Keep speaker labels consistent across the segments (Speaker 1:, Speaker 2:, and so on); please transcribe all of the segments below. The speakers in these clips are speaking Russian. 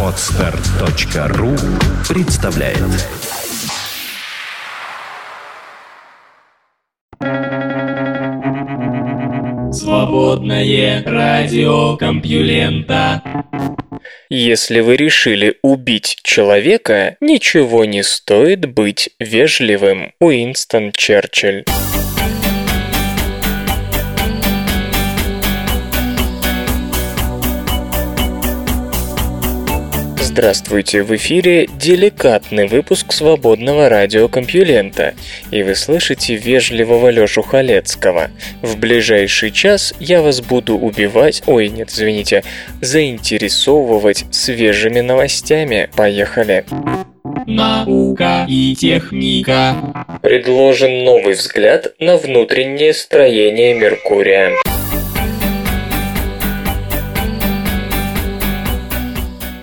Speaker 1: Отстар.ру представляет
Speaker 2: Свободное радио Компьюлента
Speaker 3: Если вы решили убить человека, ничего не стоит быть вежливым. Уинстон Черчилль Здравствуйте, в эфире деликатный выпуск свободного радиокомпьюлента, и вы слышите вежливого Лёшу Халецкого. В ближайший час я вас буду убивать, ой, нет, извините, заинтересовывать свежими новостями. Поехали!
Speaker 2: Наука и техника.
Speaker 3: Предложен новый взгляд на внутреннее строение Меркурия.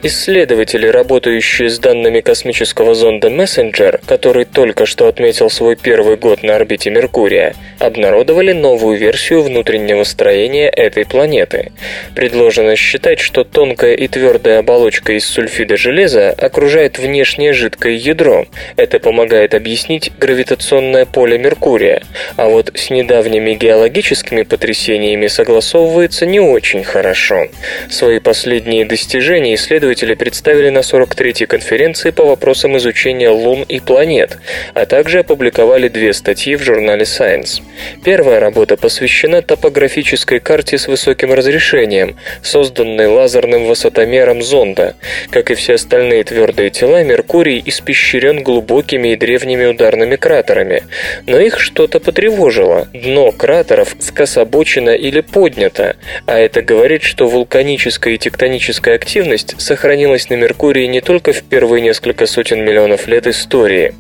Speaker 3: Исследователи, работающие с данными космического зонда Messenger, который только что отметил свой первый год на орбите Меркурия, обнародовали новую версию внутреннего строения этой планеты. Предложено считать, что тонкая и твердая оболочка из сульфида железа окружает внешнее жидкое ядро. Это помогает объяснить гравитационное поле Меркурия, а вот с недавними геологическими потрясениями согласовывается не очень хорошо. Свои последние достижения исследователи исследователи представили на 43-й конференции по вопросам изучения Лун и планет, а также опубликовали две статьи в журнале Science. Первая работа посвящена топографической карте с высоким разрешением, созданной лазерным высотомером зонда. Как и все остальные твердые тела, Меркурий испещрен глубокими и древними ударными кратерами. Но их что-то потревожило. Дно кратеров скособочено или поднято, а это говорит, что вулканическая и тектоническая активность сохраняется сохранилась на Меркурии не только в первые несколько сотен миллионов лет истории.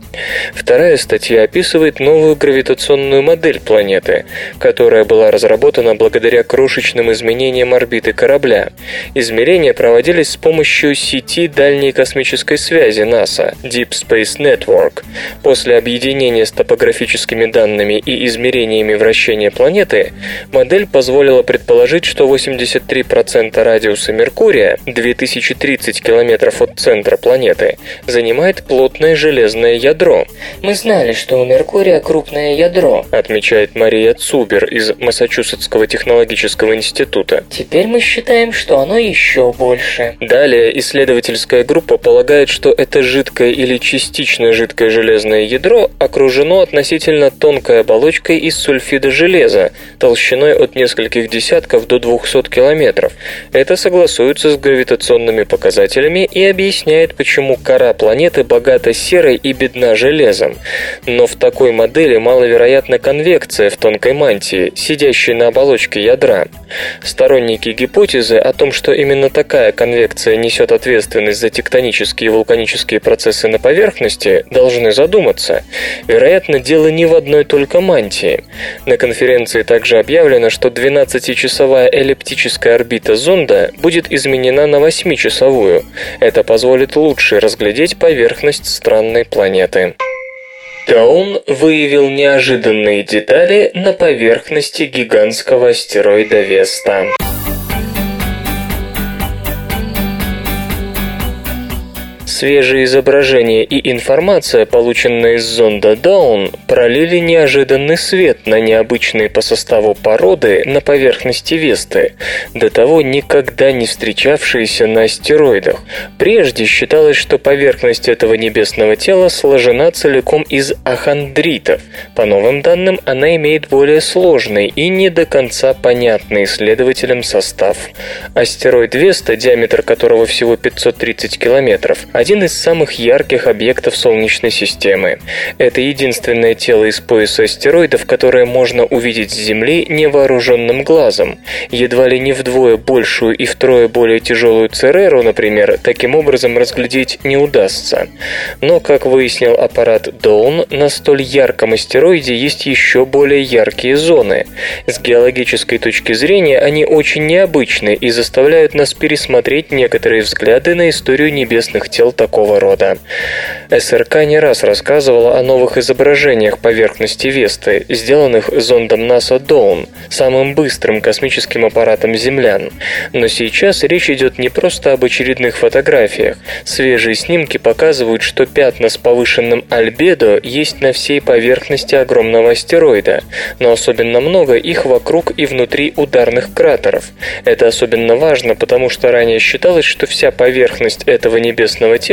Speaker 3: Вторая статья описывает новую гравитационную модель планеты, которая была разработана благодаря крошечным изменениям орбиты корабля. Измерения проводились с помощью сети дальней космической связи НАСА Deep Space Network. После объединения с топографическими данными и измерениями вращения планеты, модель позволила предположить, что 83% радиуса Меркурия 2300 30 километров от центра планеты, занимает плотное железное ядро.
Speaker 4: «Мы знали, что у Меркурия крупное ядро»,
Speaker 3: отмечает Мария Цубер из Массачусетского технологического института.
Speaker 4: «Теперь мы считаем, что оно еще больше».
Speaker 3: Далее исследовательская группа полагает, что это жидкое или частично жидкое железное ядро окружено относительно тонкой оболочкой из сульфида железа, толщиной от нескольких десятков до 200 километров. Это согласуется с гравитационными показателями показателями и объясняет, почему кора планеты богата серой и бедна железом. Но в такой модели маловероятна конвекция в тонкой мантии, сидящей на оболочке ядра. Сторонники гипотезы о том, что именно такая конвекция несет ответственность за тектонические и вулканические процессы на поверхности, должны задуматься. Вероятно, дело не в одной только мантии. На конференции также объявлено, что 12-часовая эллиптическая орбита зонда будет изменена на 8-часовую световую. Это позволит лучше разглядеть поверхность странной планеты. Таун выявил неожиданные детали на поверхности гигантского астероида Веста. Свежие изображения и информация, полученная из зонда Даун, пролили неожиданный свет на необычные по составу породы на поверхности Весты, до того никогда не встречавшиеся на астероидах. Прежде считалось, что поверхность этого небесного тела сложена целиком из ахондритов. По новым данным, она имеет более сложный и не до конца понятный исследователям состав. Астероид Веста, диаметр которого всего 530 километров, один один из самых ярких объектов Солнечной системы. Это единственное тело из пояса астероидов, которое можно увидеть с Земли невооруженным глазом. Едва ли не вдвое большую и втрое более тяжелую Цереру, например, таким образом разглядеть не удастся. Но, как выяснил аппарат Доун, на столь ярком астероиде есть еще более яркие зоны. С геологической точки зрения они очень необычны и заставляют нас пересмотреть некоторые взгляды на историю небесных тел такого рода. СРК не раз рассказывала о новых изображениях поверхности Весты, сделанных зондом НАСА Dawn, самым быстрым космическим аппаратом землян. Но сейчас речь идет не просто об очередных фотографиях. Свежие снимки показывают, что пятна с повышенным альбедо есть на всей поверхности огромного астероида, но особенно много их вокруг и внутри ударных кратеров. Это особенно важно, потому что ранее считалось, что вся поверхность этого небесного тела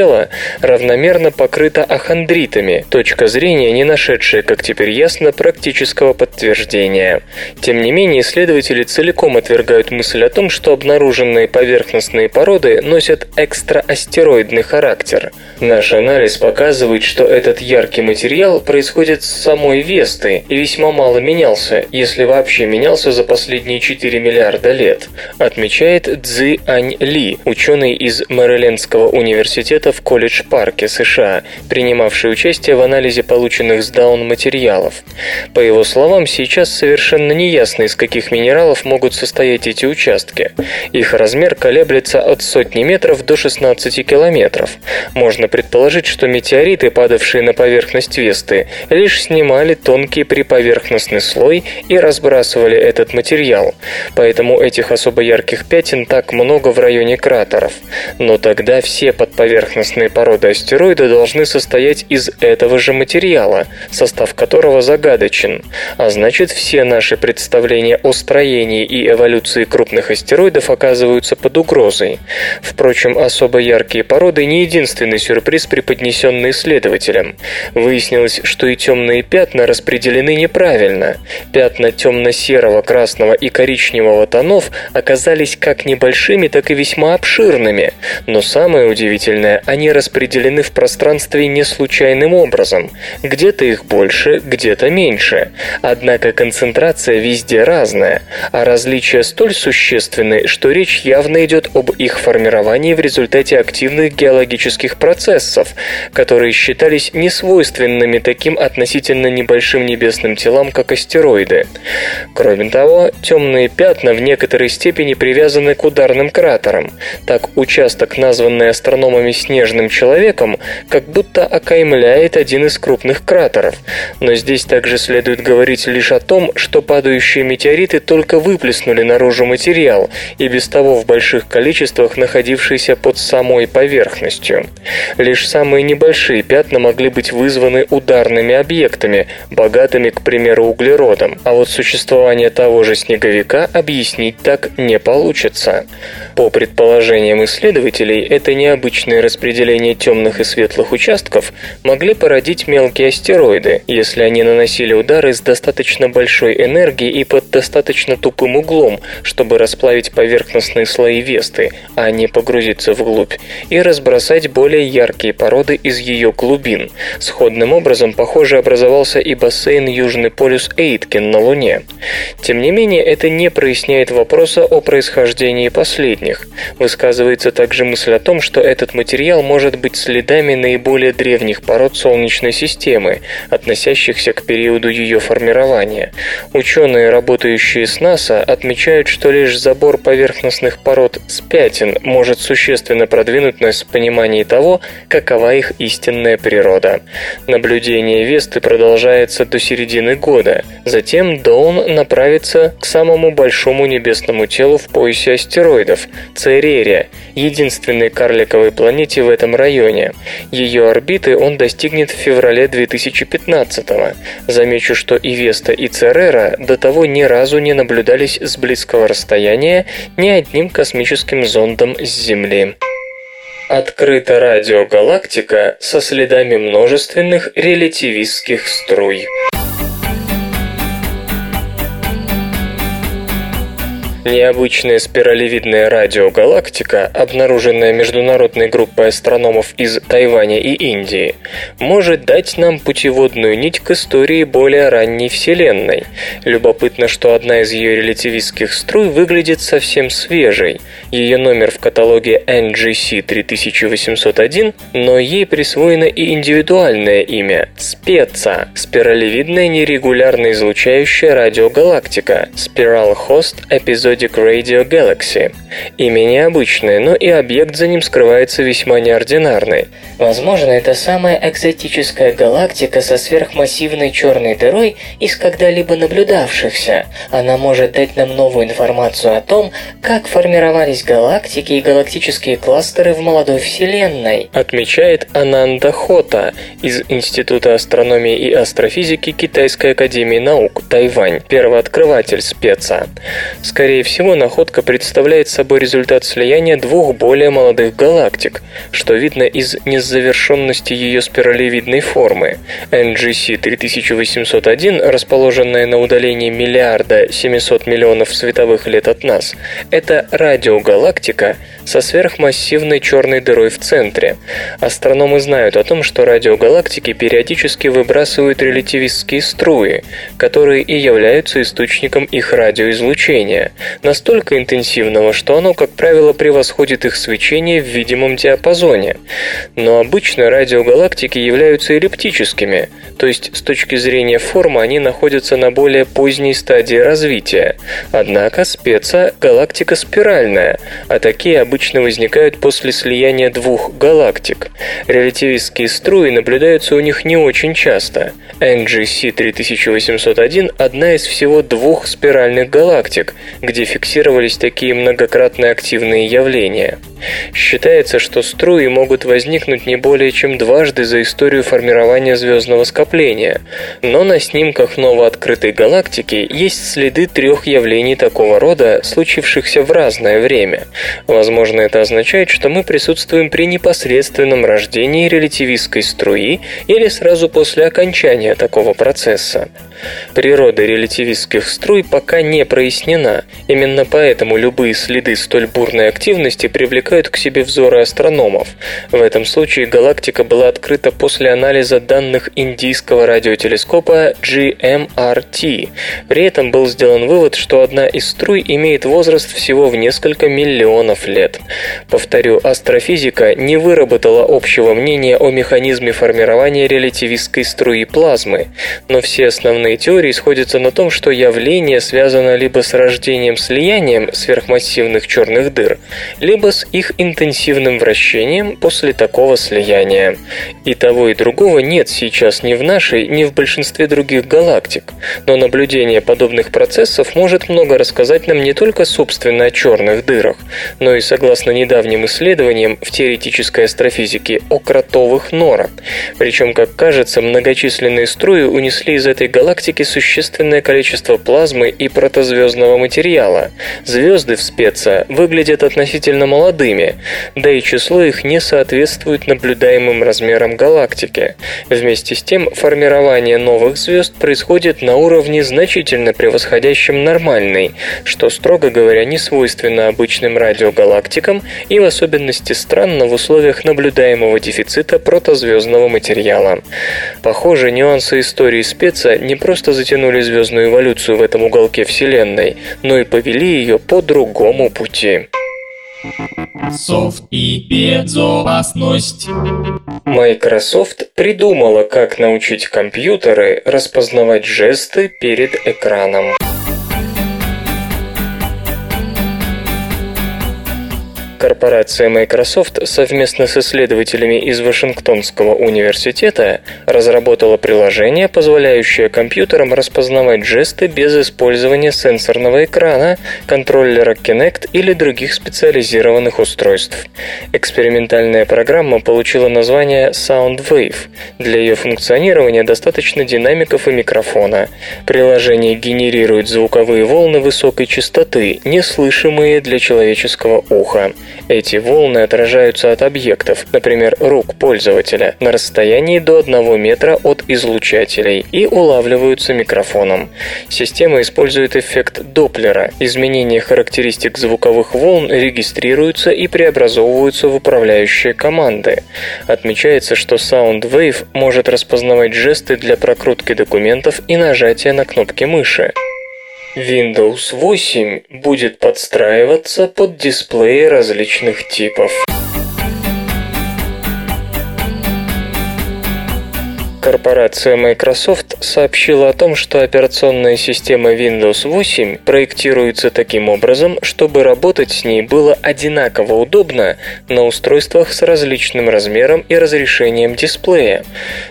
Speaker 3: равномерно покрыта ахондритами, точка зрения, не нашедшая, как теперь ясно, практического подтверждения. Тем не менее, исследователи целиком отвергают мысль о том, что обнаруженные поверхностные породы носят экстраастероидный характер. Наш анализ показывает, что этот яркий материал происходит с самой Весты и весьма мало менялся, если вообще менялся за последние 4 миллиарда лет, отмечает Цзи Ань Ли, ученый из Мэрилендского университета в Колледж-парке, США, принимавший участие в анализе полученных с Даун материалов. По его словам, сейчас совершенно неясно, из каких минералов могут состоять эти участки. Их размер колеблется от сотни метров до 16 километров. Можно предположить, что метеориты, падавшие на поверхность Весты, лишь снимали тонкий приповерхностный слой и разбрасывали этот материал. Поэтому этих особо ярких пятен так много в районе кратеров. Но тогда все подповерхностные породы астероида должны состоять из этого же материала, состав которого загадочен. А значит, все наши представления о строении и эволюции крупных астероидов оказываются под угрозой. Впрочем, особо яркие породы не единственный сюрприз, преподнесенный исследователям. Выяснилось, что и темные пятна распределены неправильно. Пятна темно-серого, красного и коричневого тонов оказались как небольшими, так и весьма обширными. Но самое удивительное, они распределены в пространстве не случайным образом. Где-то их больше, где-то меньше. Однако концентрация везде разная, а различия столь существенны, что речь явно идет об их формировании в результате активных геологических процессов, которые считались несвойственными таким относительно небольшим небесным телам, как астероиды. Кроме того, темные пятна в некоторой степени привязаны к ударным кратерам. Так, участок, названный астрономами «снежным человеком», как будто окаймляет один из крупных кратеров. Но здесь также следует говорить лишь о том, что падающие метеориты только выплеснули наружу материал, и без того в больших количествах находившийся под самой поверхностью. Лишь самые небольшие пятна могли быть вызваны ударными объектами, богатыми, к примеру, углеродом, а вот существование того же снеговика объяснить так не получится. По предположениям исследователей, это необычное распределение темных и светлых участков могли породить мелкие астероиды, если они наносили удары с достаточно большой энергией и под достаточно тупым углом, чтобы расплавить поверхностные слои Весты, а не погрузиться вглубь, и разбросать более яркие породы из ее глубин. Сходным образом, похоже, образовался и бассейн Южный полюс Эйткин на Луне. Тем не менее, это не проясняет вопроса о происхождении последних. Высказывается также мысль о том, что этот материал может быть следами наиболее древних пород Солнечной системы, относящихся к периоду ее формирования. Ученые, работающие с НАСА, отмечают, что лишь забор поверхностных пород с пятен может существенно продвинуть нас в понимании того, какова их истинная природа. Наблюдение Весты продолжается до середины года. Затем Доун направится к самому большому небесному телу в поясе астероидов – Церерия, единственной карликовой планете в этом районе. Ее орбиты он достигнет в феврале 2015 -го. Замечу, что и Веста, и Церера до того ни разу не наблюдались с близкого расстояния ни одним космическим зондом с Земли. Открыта радиогалактика со следами множественных релятивистских струй. Необычная спиралевидная радиогалактика, обнаруженная международной группой астрономов из Тайваня и Индии, может дать нам путеводную нить к истории более ранней Вселенной. Любопытно, что одна из ее релятивистских струй выглядит совсем свежей. Ее номер в каталоге NGC 3801, но ей присвоено и индивидуальное имя – Спеца – спиралевидная нерегулярно излучающая радиогалактика Spiral Host Episodic Periodic Radio Galaxy. Имя необычное, но и объект за ним скрывается весьма неординарный.
Speaker 4: Возможно, это самая экзотическая галактика со сверхмассивной черной дырой из когда-либо наблюдавшихся. Она может дать нам новую информацию о том, как формировались галактики и галактические кластеры в молодой Вселенной.
Speaker 3: Отмечает Ананда Хота из Института астрономии и астрофизики Китайской академии наук, Тайвань, первооткрыватель спеца. Скорее всего, находка представляет собой результат слияния двух более молодых галактик, что видно из незавершенности ее спиралевидной формы. NGC 3801, расположенная на удалении миллиарда 700 миллионов световых лет от нас, это радиогалактика со сверхмассивной черной дырой в центре. Астрономы знают о том, что радиогалактики периодически выбрасывают релятивистские струи, которые и являются источником их радиоизлучения, настолько интенсивного, что оно, как правило, превосходит их свечение в видимом диапазоне. Но обычно радиогалактики являются эллиптическими, то есть с точки зрения формы они находятся на более поздней стадии развития. Однако спеца – галактика спиральная, а такие обычно возникают после слияния двух галактик. Релятивистские струи наблюдаются у них не очень часто. NGC 3801 – одна из всего двух спиральных галактик, где фиксировались такие многократно активные явления. Считается, что струи могут возникнуть не более чем дважды за историю формирования звездного скопления, но на снимках новооткрытой галактики есть следы трех явлений такого рода, случившихся в разное время. Возможно, это означает, что мы присутствуем при непосредственном рождении релятивистской струи или сразу после окончания такого процесса. Природа релятивистских струй пока не прояснена. Именно поэтому любые следы столь бурной активности привлекают к себе взоры астрономов. В этом случае галактика была открыта после анализа данных индийского радиотелескопа GMRT. При этом был сделан вывод, что одна из струй имеет возраст всего в несколько миллионов лет. Повторю, астрофизика не выработала общего мнения о механизме формирования релятивистской струи плазмы, но все основные теории сходятся на том, что явление связано либо с рождением слиянием сверхмассивных черных дыр, либо с их интенсивным вращением после такого слияния. И того и другого нет сейчас ни в нашей, ни в большинстве других галактик, но наблюдение подобных процессов может много рассказать нам не только собственно о черных дырах, но и согласно недавним исследованиям в теоретической астрофизике о кротовых норах. Причем, как кажется, многочисленные струи унесли из этой галактики существенное количество плазмы и протозвездного материала. Звезды в спеца выглядят относительно молодыми, да и число их не соответствует наблюдаемым размерам галактики. Вместе с тем, формирование новых звезд происходит на уровне значительно превосходящем нормальный, что, строго говоря, не свойственно обычным радиогалактикам и в особенности странно в условиях наблюдаемого дефицита протозвездного материала. Похоже, нюансы истории спеца не просто затянули звездную эволюцию в этом уголке Вселенной, но и повели ее по другому пути.
Speaker 2: Софт и безопасность.
Speaker 3: Microsoft придумала, как научить компьютеры распознавать жесты перед экраном. Корпорация Microsoft совместно с исследователями из Вашингтонского университета разработала приложение, позволяющее компьютерам распознавать жесты без использования сенсорного экрана, контроллера Kinect или других специализированных устройств. Экспериментальная программа получила название SoundWave. Для ее функционирования достаточно динамиков и микрофона. Приложение генерирует звуковые волны высокой частоты, неслышимые для человеческого уха. Эти волны отражаются от объектов, например, рук пользователя, на расстоянии до 1 метра от излучателей и улавливаются микрофоном. Система использует эффект Доплера. Изменения характеристик звуковых волн регистрируются и преобразовываются в управляющие команды. Отмечается, что SoundWave может распознавать жесты для прокрутки документов и нажатия на кнопки мыши. Windows 8 будет подстраиваться под дисплеи различных типов. Корпорация Microsoft сообщила о том, что операционная система Windows 8 проектируется таким образом, чтобы работать с ней было одинаково удобно на устройствах с различным размером и разрешением дисплея.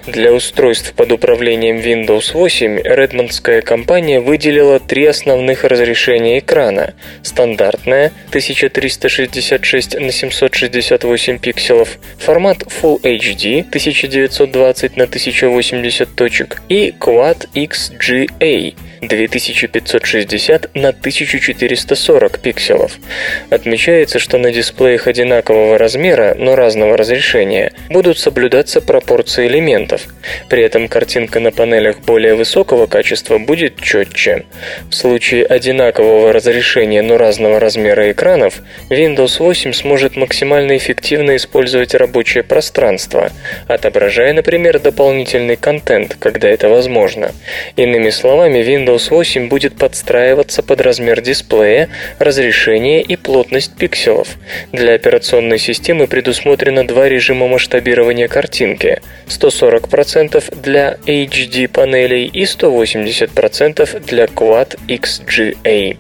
Speaker 3: Для устройств под управлением Windows 8 редмондская компания выделила три основных разрешения экрана. Стандартное 1366 на 768 пикселов, формат Full HD 1920 на 1080 точек и Quad XGA 2560 на 1440 пикселов. Отмечается, что на дисплеях одинакового размера, но разного разрешения, будут соблюдаться пропорции элементов. При этом картинка на панелях более высокого качества будет четче. В случае одинакового разрешения, но разного размера экранов, Windows 8 сможет максимально эффективно использовать рабочее пространство, отображая, например, дополнительный контент, когда это возможно. Иными словами, Windows Windows 8 будет подстраиваться под размер дисплея, разрешение и плотность пикселов. Для операционной системы предусмотрено два режима масштабирования картинки – 140% для HD панелей и 180% для Quad XGA.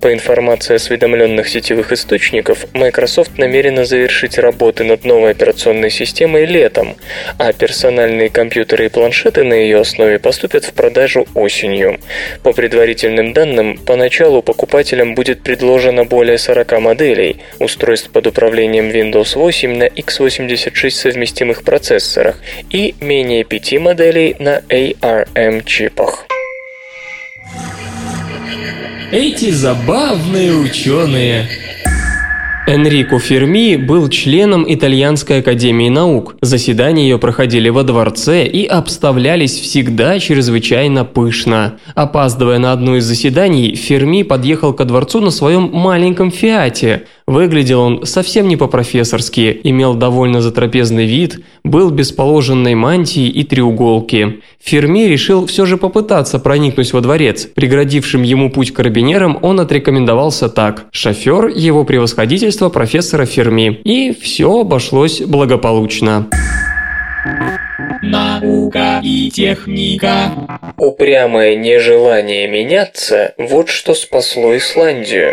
Speaker 3: По информации осведомленных сетевых источников, Microsoft намерена завершить работы над новой операционной системой летом, а персональные компьютеры и планшеты на ее основе поступят в продажу осенью. По предварительным данным, поначалу покупателям будет предложено более 40 моделей устройств под управлением Windows 8 на x86 совместимых процессорах и менее 5 моделей на ARM чипах.
Speaker 2: Эти забавные ученые.
Speaker 5: Энрико Ферми был членом Итальянской академии наук. Заседания ее проходили во дворце и обставлялись всегда чрезвычайно пышно. Опаздывая на одно из заседаний, Ферми подъехал ко дворцу на своем маленьком «Фиате». Выглядел он совсем не по-профессорски, имел довольно затрапезный вид, был без положенной мантии и треуголки. Ферми решил все же попытаться проникнуть во дворец. Преградившим ему путь карабинерам он отрекомендовался так. Шофер его превосходительства профессора Ферми. И все обошлось благополучно.
Speaker 2: Наука и техника.
Speaker 3: Упрямое нежелание меняться – вот что спасло Исландию.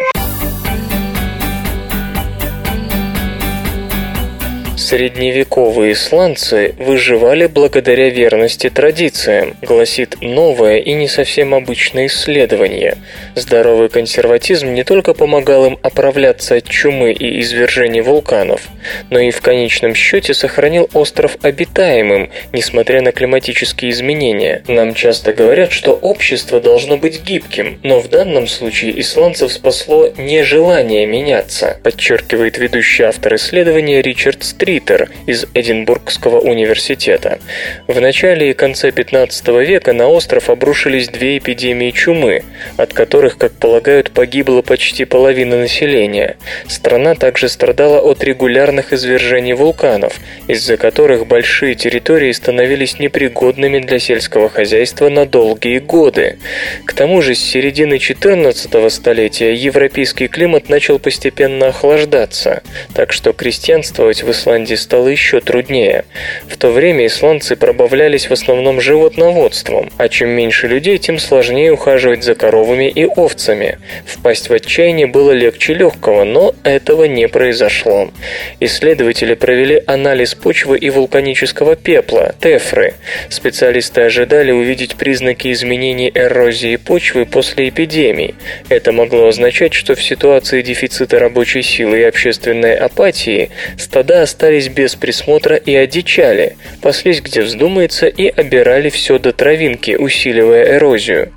Speaker 3: Средневековые исландцы выживали благодаря верности традициям, гласит новое и не совсем обычное исследование. Здоровый консерватизм не только помогал им оправляться от чумы и извержений вулканов, но и в конечном счете сохранил остров обитаемым, несмотря на климатические изменения. Нам часто говорят, что общество должно быть гибким, но в данном случае исландцев спасло нежелание меняться, подчеркивает ведущий автор исследования Ричард Стрит Ритер из Эдинбургского университета. В начале и конце 15 века на остров обрушились две эпидемии чумы, от которых, как полагают, погибла почти половина населения. Страна также страдала от регулярных извержений вулканов, из-за которых большие территории становились непригодными для сельского хозяйства на долгие годы. К тому же с середины 14 столетия европейский климат начал постепенно охлаждаться, так что крестьянствовать в Исландии Исландии стало еще труднее. В то время исландцы пробавлялись в основном животноводством, а чем меньше людей, тем сложнее ухаживать за коровами и овцами. Впасть в отчаяние было легче легкого, но этого не произошло. Исследователи провели анализ почвы и вулканического пепла, тефры. Специалисты ожидали увидеть признаки изменений эрозии почвы после эпидемий. Это могло означать, что в ситуации дефицита рабочей силы и общественной апатии стада остались остались без присмотра и одичали, паслись где вздумается и обирали все до травинки, усиливая эрозию.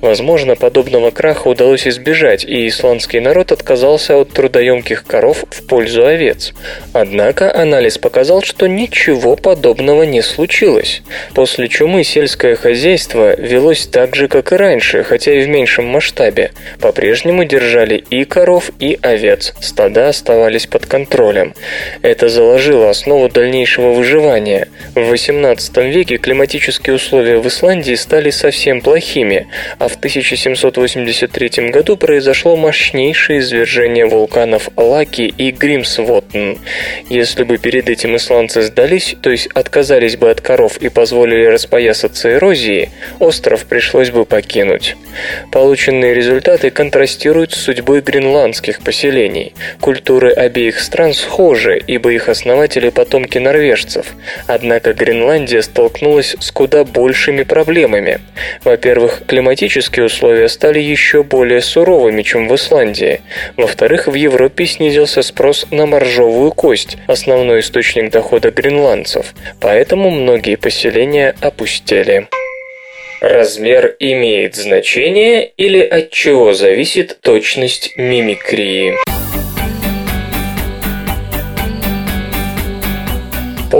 Speaker 3: Возможно, подобного краха удалось избежать, и исландский народ отказался от трудоемких коров в пользу овец. Однако анализ показал, что ничего подобного не случилось. После чумы сельское хозяйство велось так же, как и раньше, хотя и в меньшем масштабе. По-прежнему держали и коров, и овец. Стада оставались под контролем. Это заложило положило основу дальнейшего выживания. В XVIII веке климатические условия в Исландии стали совсем плохими, а в 1783 году произошло мощнейшее извержение вулканов Лаки и Гримсвотн. Если бы перед этим исландцы сдались, то есть отказались бы от коров и позволили распоясаться эрозии, остров пришлось бы покинуть. Полученные результаты контрастируют с судьбой гренландских поселений. Культуры обеих стран схожи, ибо их основатели потомки норвежцев. Однако Гренландия столкнулась с куда большими проблемами. Во-первых, климатические условия стали еще более суровыми, чем в Исландии. Во-вторых, в Европе снизился спрос на моржовую кость, основной источник дохода гренландцев. Поэтому многие поселения опустели. Размер имеет значение или от чего зависит точность мимикрии?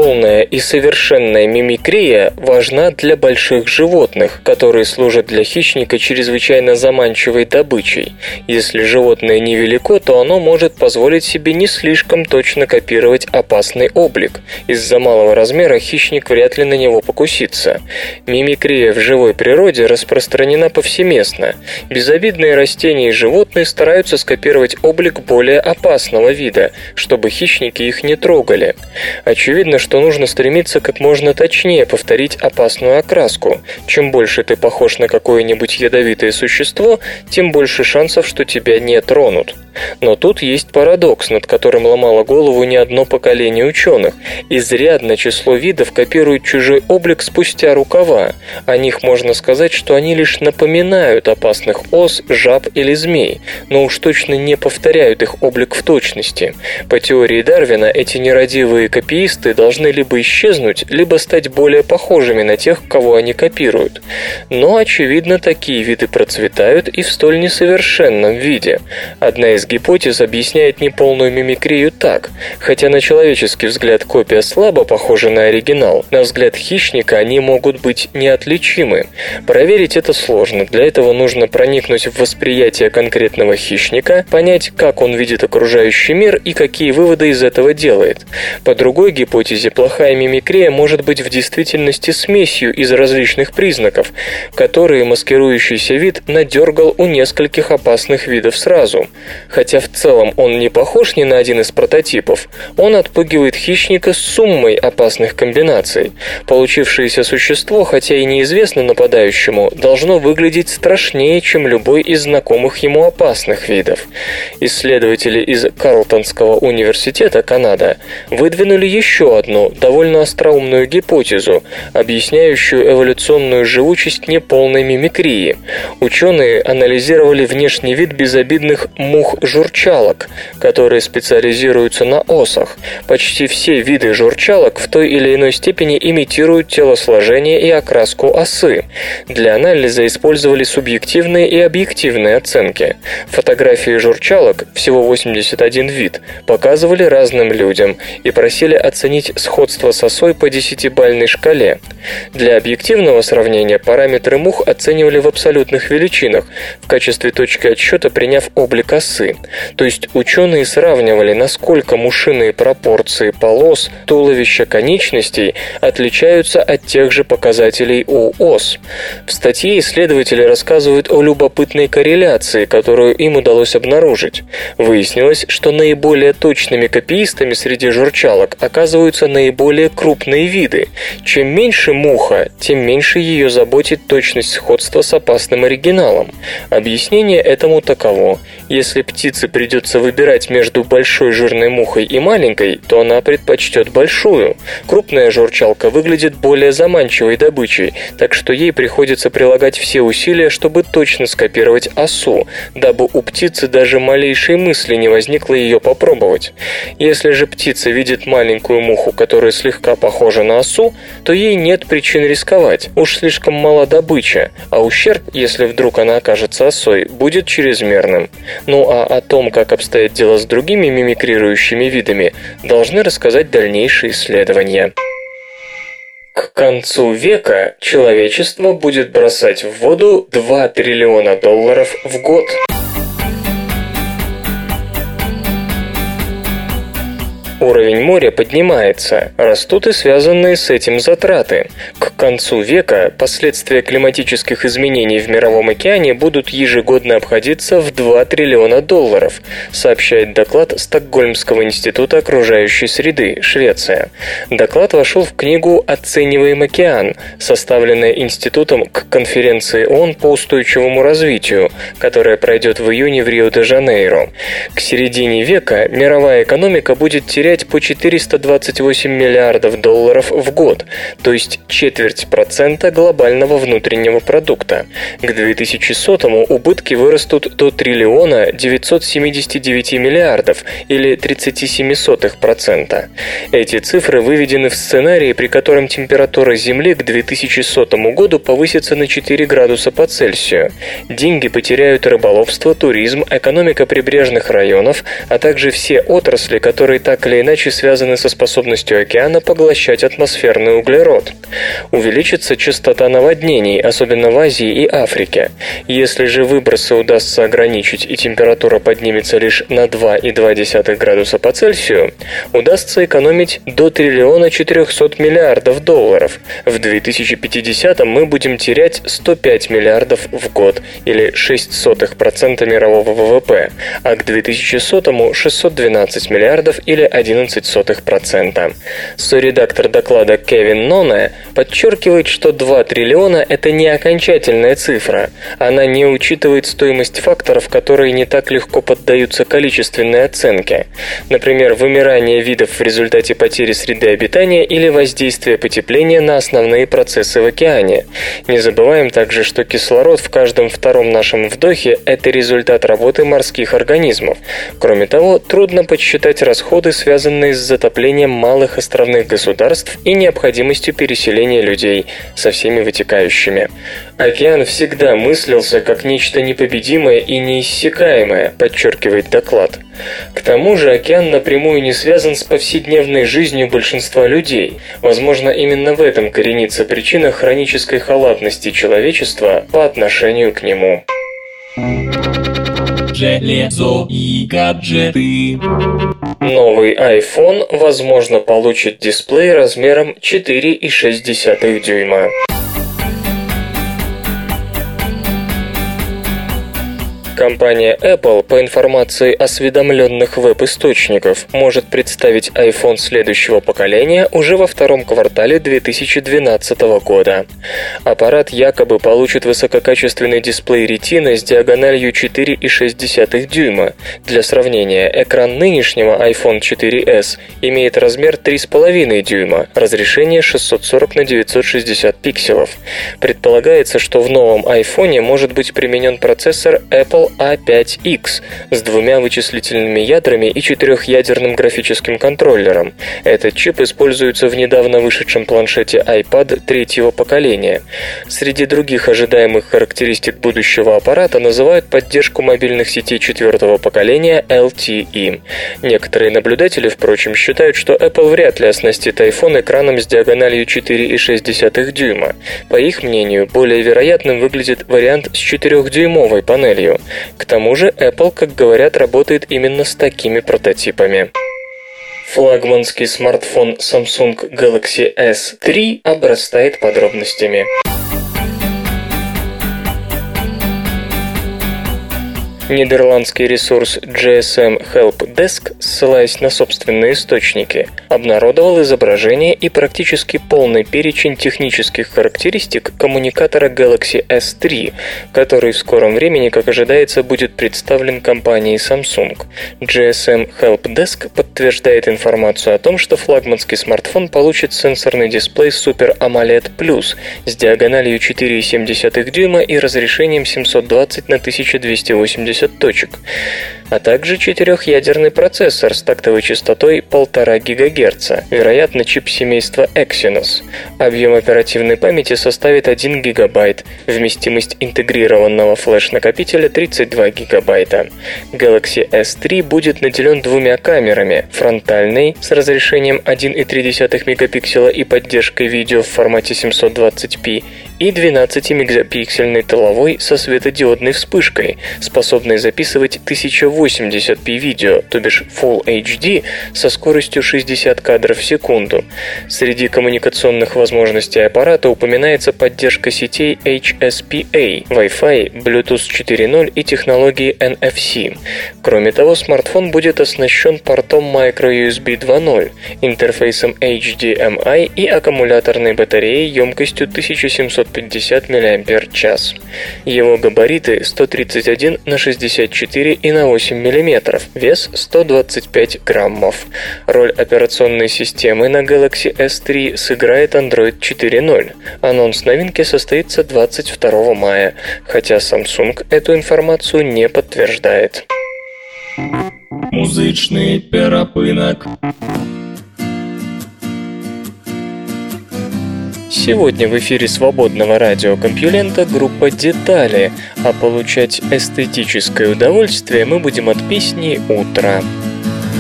Speaker 3: Полная и совершенная мимикрия важна для больших животных, которые служат для хищника чрезвычайно заманчивой добычей. Если животное невелико, то оно может позволить себе не слишком точно копировать опасный облик. Из-за малого размера хищник вряд ли на него покусится. Мимикрия в живой природе распространена повсеместно. Безобидные растения и животные стараются скопировать облик более опасного вида, чтобы хищники их не трогали. Очевидно, что нужно стремиться как можно точнее повторить опасную окраску. Чем больше ты похож на какое-нибудь ядовитое существо, тем больше шансов, что тебя не тронут. Но тут есть парадокс, над которым ломало голову не одно поколение ученых. Изрядно число видов копируют чужой облик спустя рукава. О них можно сказать, что они лишь напоминают опасных ос, жаб или змей, но уж точно не повторяют их облик в точности. По теории Дарвина, эти нерадивые копиисты должны либо исчезнуть, либо стать более похожими на тех, кого они копируют. Но, очевидно, такие виды процветают и в столь несовершенном виде. Одна из гипотез объясняет неполную мимикрию так. Хотя на человеческий взгляд копия слабо похожа на оригинал, на взгляд хищника они могут быть неотличимы. Проверить это сложно. Для этого нужно проникнуть в восприятие конкретного хищника, понять, как он видит окружающий мир и какие выводы из этого делает. По другой гипотезе, плохая мимикрия может быть в действительности смесью из различных признаков, которые маскирующийся вид надергал у нескольких опасных видов сразу. Хотя в целом он не похож ни на один из прототипов, он отпугивает хищника с суммой опасных комбинаций. Получившееся существо, хотя и неизвестно нападающему, должно выглядеть страшнее, чем любой из знакомых ему опасных видов. Исследователи из Карлтонского университета Канада выдвинули еще одну, довольно остроумную гипотезу, объясняющую эволюционную живучесть неполной мимикрии. Ученые анализировали внешний вид безобидных мух журчалок, которые специализируются на осах. Почти все виды журчалок в той или иной степени имитируют телосложение и окраску осы. Для анализа использовали субъективные и объективные оценки. Фотографии журчалок, всего 81 вид, показывали разным людям и просили оценить сходство с осой по десятибальной шкале. Для объективного сравнения параметры мух оценивали в абсолютных величинах, в качестве точки отсчета приняв облик осы. То есть ученые сравнивали, насколько мушиные пропорции полос, туловища конечностей отличаются от тех же показателей у ос. В статье исследователи рассказывают о любопытной корреляции, которую им удалось обнаружить. Выяснилось, что наиболее точными копиистами среди журчалок оказываются наиболее крупные виды. Чем меньше муха, тем меньше ее заботит точность сходства с опасным оригиналом. Объяснение этому таково. Если птице придется выбирать между большой жирной мухой и маленькой, то она предпочтет большую. Крупная журчалка выглядит более заманчивой добычей, так что ей приходится прилагать все усилия, чтобы точно скопировать осу, дабы у птицы даже малейшей мысли не возникло ее попробовать. Если же птица видит маленькую муху, которая слегка похожа на осу, то ей нет причин рисковать, уж слишком мала добыча, а ущерб, если вдруг она окажется осой, будет чрезмерным. Ну а о том, как обстоят дела с другими мимикрирующими видами, должны рассказать дальнейшие исследования. К концу века человечество будет бросать в воду 2 триллиона долларов в год. Уровень моря поднимается, растут и связанные с этим затраты. К концу века последствия климатических изменений в Мировом океане будут ежегодно обходиться в 2 триллиона долларов, сообщает доклад Стокгольмского института окружающей среды, Швеция. Доклад вошел в книгу «Оцениваем океан», составленная институтом к конференции ООН по устойчивому развитию, которая пройдет в июне в Рио-де-Жанейро. К середине века мировая экономика будет терять по 428 миллиардов долларов в год, то есть четверть процента глобального внутреннего продукта. К 2100-му убытки вырастут до триллиона 979 миллиардов или 37%. Эти цифры выведены в сценарии, при котором температура Земли к 2100 году повысится на 4 градуса по Цельсию. Деньги потеряют рыболовство, туризм, экономика прибрежных районов, а также все отрасли, которые так или иначе связаны со способностью океана поглощать атмосферный углерод. Увеличится частота наводнений, особенно в Азии и Африке. Если же выбросы удастся ограничить и температура поднимется лишь на 2,2 градуса по Цельсию, удастся экономить до триллиона 400 миллиардов долларов. В 2050 мы будем терять 105 миллиардов в год, или 0,06% мирового ВВП, а к 2100 612 миллиардов или 11%. Соредактор доклада Кевин Ноне подчеркивает, что 2 триллиона – это не окончательная цифра. Она не учитывает стоимость факторов, которые не так легко поддаются количественной оценке. Например, вымирание видов в результате потери среды обитания или воздействие потепления на основные процессы в океане. Не забываем также, что кислород в каждом втором нашем вдохе – это результат работы морских организмов. Кроме того, трудно подсчитать расходы, связанные с затоплением малых островных государств и необходимостью переселения людей со всеми вытекающими. Океан всегда мыслился как нечто непобедимое и неиссякаемое, подчеркивает доклад. К тому же океан напрямую не связан с повседневной жизнью большинства людей. Возможно, именно в этом коренится причина хронической халатности человечества по отношению к нему.
Speaker 2: Железо и гаджеты.
Speaker 3: Новый iPhone, возможно, получит дисплей размером 4,6 дюйма. Компания Apple, по информации осведомленных веб-источников, может представить iPhone следующего поколения уже во втором квартале 2012 года. Аппарат якобы получит высококачественный дисплей Retina с диагональю 4,6 дюйма. Для сравнения, экран нынешнего iPhone 4s имеет размер 3,5 дюйма, разрешение 640 на 960 пикселов. Предполагается, что в новом iPhone может быть применен процессор Apple A5X с двумя вычислительными ядрами и четырехъядерным графическим контроллером. Этот чип используется в недавно вышедшем планшете iPad третьего поколения. Среди других ожидаемых характеристик будущего аппарата называют поддержку мобильных сетей четвертого поколения LTE. Некоторые наблюдатели, впрочем, считают, что Apple вряд ли оснастит iPhone экраном с диагональю 4,6 дюйма. По их мнению, более вероятным выглядит вариант с 4-дюймовой панелью. К тому же Apple, как говорят, работает именно с такими прототипами. Флагманский смартфон Samsung Galaxy S3 обрастает подробностями. Нидерландский ресурс GSM Help Desk, ссылаясь на собственные источники, обнародовал изображение и практически полный перечень технических характеристик коммуникатора Galaxy S3, который в скором времени, как ожидается, будет представлен компанией Samsung. GSM Help Desk подтверждает информацию о том, что флагманский смартфон получит сенсорный дисплей Super AMOLED Plus с диагональю 4,7 дюйма и разрешением 720 на 1280 70 точек, а также четырехъядерный процессор с тактовой частотой 1,5 ГГц, вероятно чип семейства Exynos. Объем оперативной памяти составит 1 ГБ, вместимость интегрированного флеш-накопителя 32 ГБ. Galaxy S3 будет наделен двумя камерами, фронтальной с разрешением 1,3 мегапикселя и поддержкой видео в формате 720p и 12-мегапиксельной тыловой со светодиодной вспышкой, способной записывать 1080p видео, то бишь Full HD, со скоростью 60 кадров в секунду. Среди коммуникационных возможностей аппарата упоминается поддержка сетей HSPA, Wi-Fi, Bluetooth 4.0 и технологии NFC. Кроме того, смартфон будет оснащен портом microUSB 2.0, интерфейсом HDMI и аккумуляторной батареей емкостью 1750 мАч. Его габариты 131 на 64 и на 8 мм, вес 125 граммов. Роль операционной системы на Galaxy S3 сыграет Android 4.0. Анонс новинки состоится 22 мая, хотя Samsung эту информацию не подтверждает.
Speaker 2: Музычный перапынок.
Speaker 3: Сегодня в эфире свободного радиокомпьюлента группа «Детали», а получать эстетическое удовольствие мы будем от песни «Утро».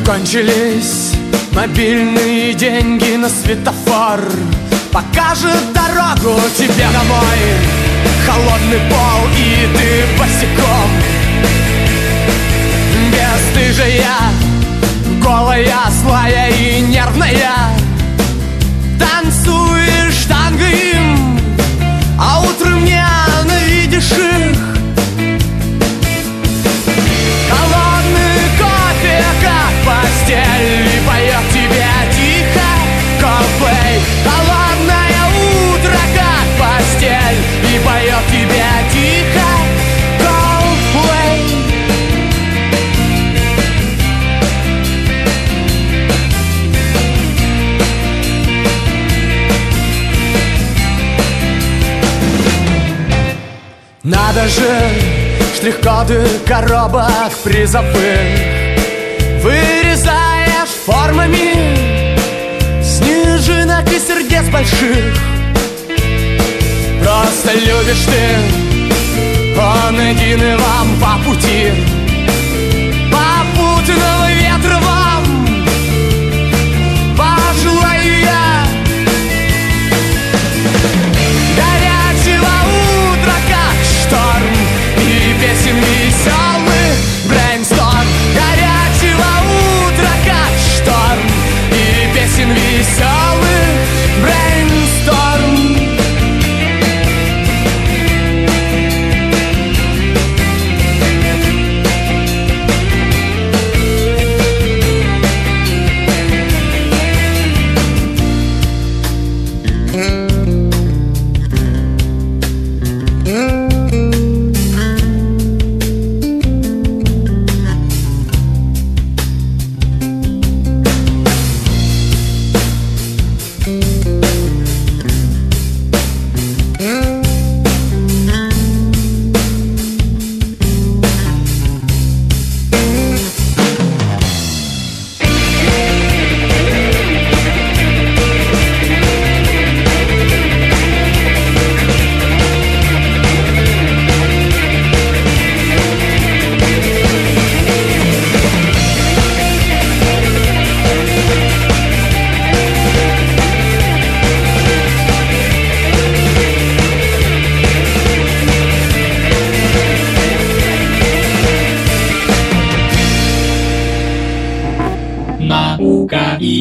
Speaker 6: Кончились мобильные деньги на светофор. Покажет дорогу тебе домой. Холодный пол и ты босиком. Бесстыжая, голая, злая и нервная же, штрих-коды коробок призовых Вырезаешь формами Снежинок и сердец больших. Просто любишь ты Он один и вам по пути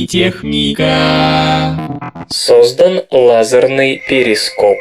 Speaker 2: Наука и техника.
Speaker 3: Создан лазерный перископ.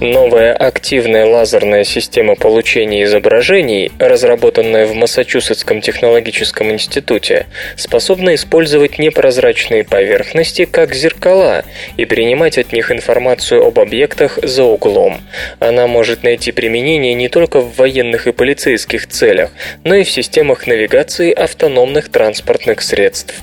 Speaker 3: Новая активная лазерная система получения изображений, разработанная в Массачусетском технологическом институте, способна использовать непрозрачные поверхности как зеркала и принимать от них информацию об объектах за углом. Она может найти применение не только в военных и полицейских целях, но и в системах навигации автономных транспортных средств.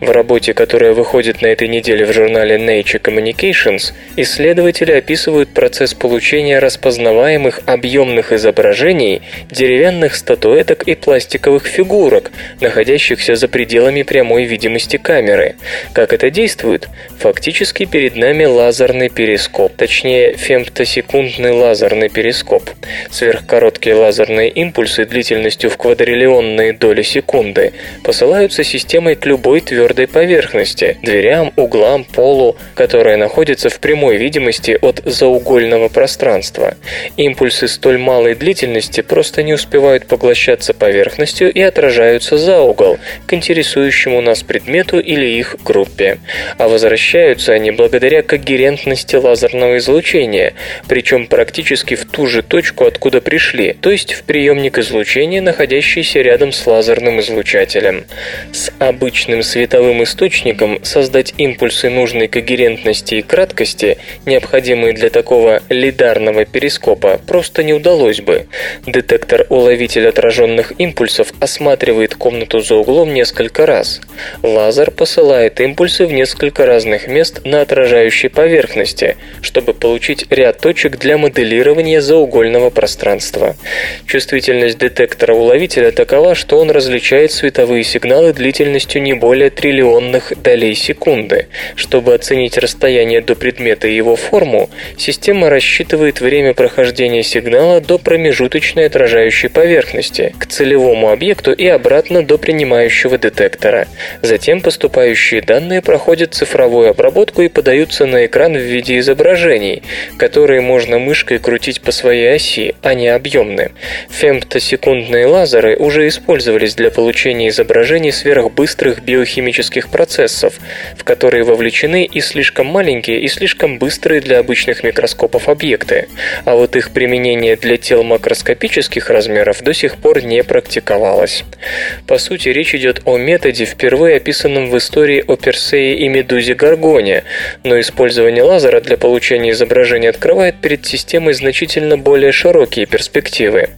Speaker 3: В работе, которая выходит на этой неделе в журнале Nature Communications, исследователи описывают процесс получения распознаваемых объемных изображений деревянных статуэток и пластиковых фигурок, находящихся за пределами прямой видимости камеры. Как это действует? Фактически перед нами лазерный перископ, точнее фемтосекундный лазерный перископ. Сверхкороткие лазерные импульсы длительностью в квадриллионные доли секунды посылаются системой к любому любой твердой поверхности – дверям, углам, полу, которая находится в прямой видимости от заугольного пространства. Импульсы столь малой длительности просто не успевают поглощаться поверхностью и отражаются за угол, к интересующему нас предмету или их группе. А возвращаются они благодаря когерентности лазерного излучения, причем практически в ту же точку, откуда пришли, то есть в приемник излучения, находящийся рядом с лазерным излучателем. С обычным световым источником создать импульсы нужной когерентности и краткости, необходимые для такого лидарного перископа, просто не удалось бы. Детектор-уловитель отраженных импульсов осматривает комнату за углом несколько раз. Лазер посылает импульсы в несколько разных мест на отражающей поверхности, чтобы получить ряд точек для моделирования заугольного пространства. Чувствительность детектора-уловителя такова, что он различает световые сигналы длительностью не более триллионных долей секунды. Чтобы оценить расстояние до предмета и его форму, система рассчитывает время прохождения сигнала до промежуточной отражающей поверхности, к целевому объекту и обратно до принимающего детектора. Затем поступающие данные проходят цифровую обработку и подаются на экран в виде изображений, которые можно мышкой крутить по своей оси, а не объемны. Фемтосекундные лазеры уже использовались для получения изображений сверхбыстрых биохимических процессов, в которые вовлечены и слишком маленькие, и слишком быстрые для обычных микроскопов объекты, а вот их применение для тел макроскопических размеров до сих пор не практиковалось. По сути, речь идет о методе, впервые описанном в истории о Персее и Медузе Гаргоне, но использование лазера для получения изображения открывает перед системой значительно более широкие перспективы.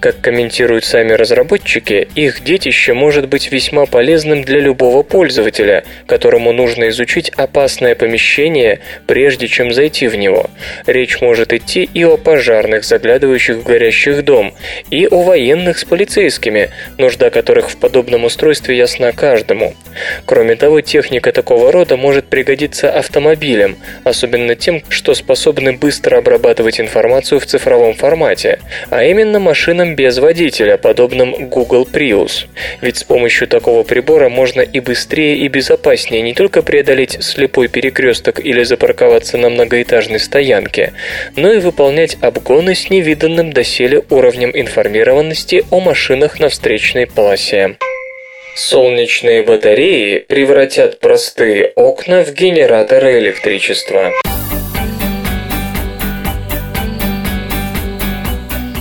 Speaker 3: Как комментируют сами разработчики, их детище может быть весьма полезным для любого пользователя, которому нужно изучить опасное помещение, прежде чем зайти в него. Речь может идти и о пожарных, заглядывающих в горящих дом, и о военных с полицейскими, нужда которых в подобном устройстве ясна каждому. Кроме того, техника такого рода может пригодиться автомобилям, особенно тем, что способны быстро обрабатывать информацию в цифровом формате, а именно машинам без водителя, подобным Google Prius. Ведь с помощью такого прибора можно и быстрее, и безопаснее не только преодолеть слепой перекресток или запарковаться на многоэтажной стоянке, но и выполнять обгоны с невиданным доселе уровнем информированности о машинах на встречной полосе. Солнечные батареи превратят простые окна в генераторы электричества.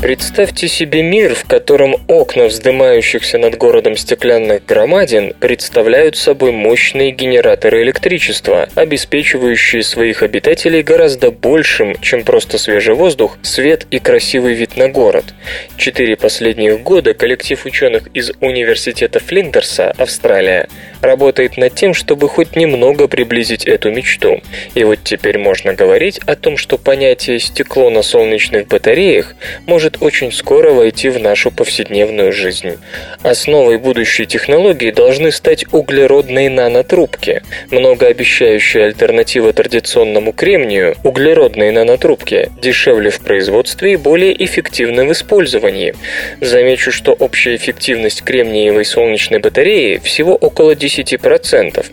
Speaker 3: Представьте себе мир, в котором окна вздымающихся над городом стеклянных громадин представляют собой мощные генераторы электричества, обеспечивающие своих обитателей гораздо большим, чем просто свежий воздух, свет и красивый вид на город. Четыре последних года коллектив ученых из Университета Флиндерса, Австралия, работает над тем, чтобы хоть немного приблизить эту мечту. И вот теперь можно говорить о том, что понятие «стекло на солнечных батареях» может очень скоро войти в нашу повседневную жизнь. Основой будущей технологии должны стать углеродные нанотрубки. Многообещающая альтернатива традиционному кремнию, углеродные нанотрубки, дешевле в производстве и более эффективны в использовании. Замечу, что общая эффективность кремниевой солнечной батареи всего около 10%.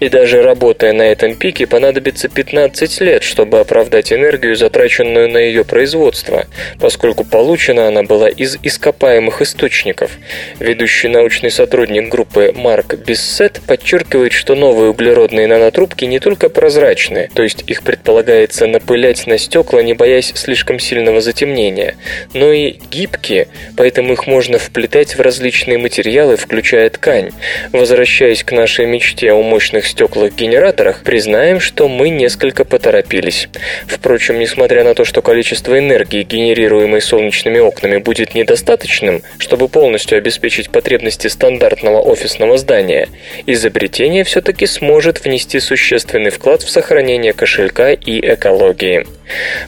Speaker 3: И даже работая на этом пике понадобится 15 лет, чтобы оправдать энергию, затраченную на ее производство, поскольку получена она была из ископаемых источников. Ведущий научный сотрудник группы Марк Биссет подчеркивает, что новые углеродные нанотрубки не только прозрачны, то есть их предполагается напылять на стекла, не боясь слишком сильного затемнения, но и гибкие, поэтому их можно вплетать в различные материалы, включая ткань. Возвращаясь к нашей мечте о мощных стеклах-генераторах, признаем, что мы несколько поторопились. Впрочем, несмотря на то, что количество энергии, генерируемой солнечным солнечными окнами будет недостаточным, чтобы полностью обеспечить потребности стандартного офисного здания, изобретение все-таки сможет внести существенный вклад в сохранение кошелька и экологии.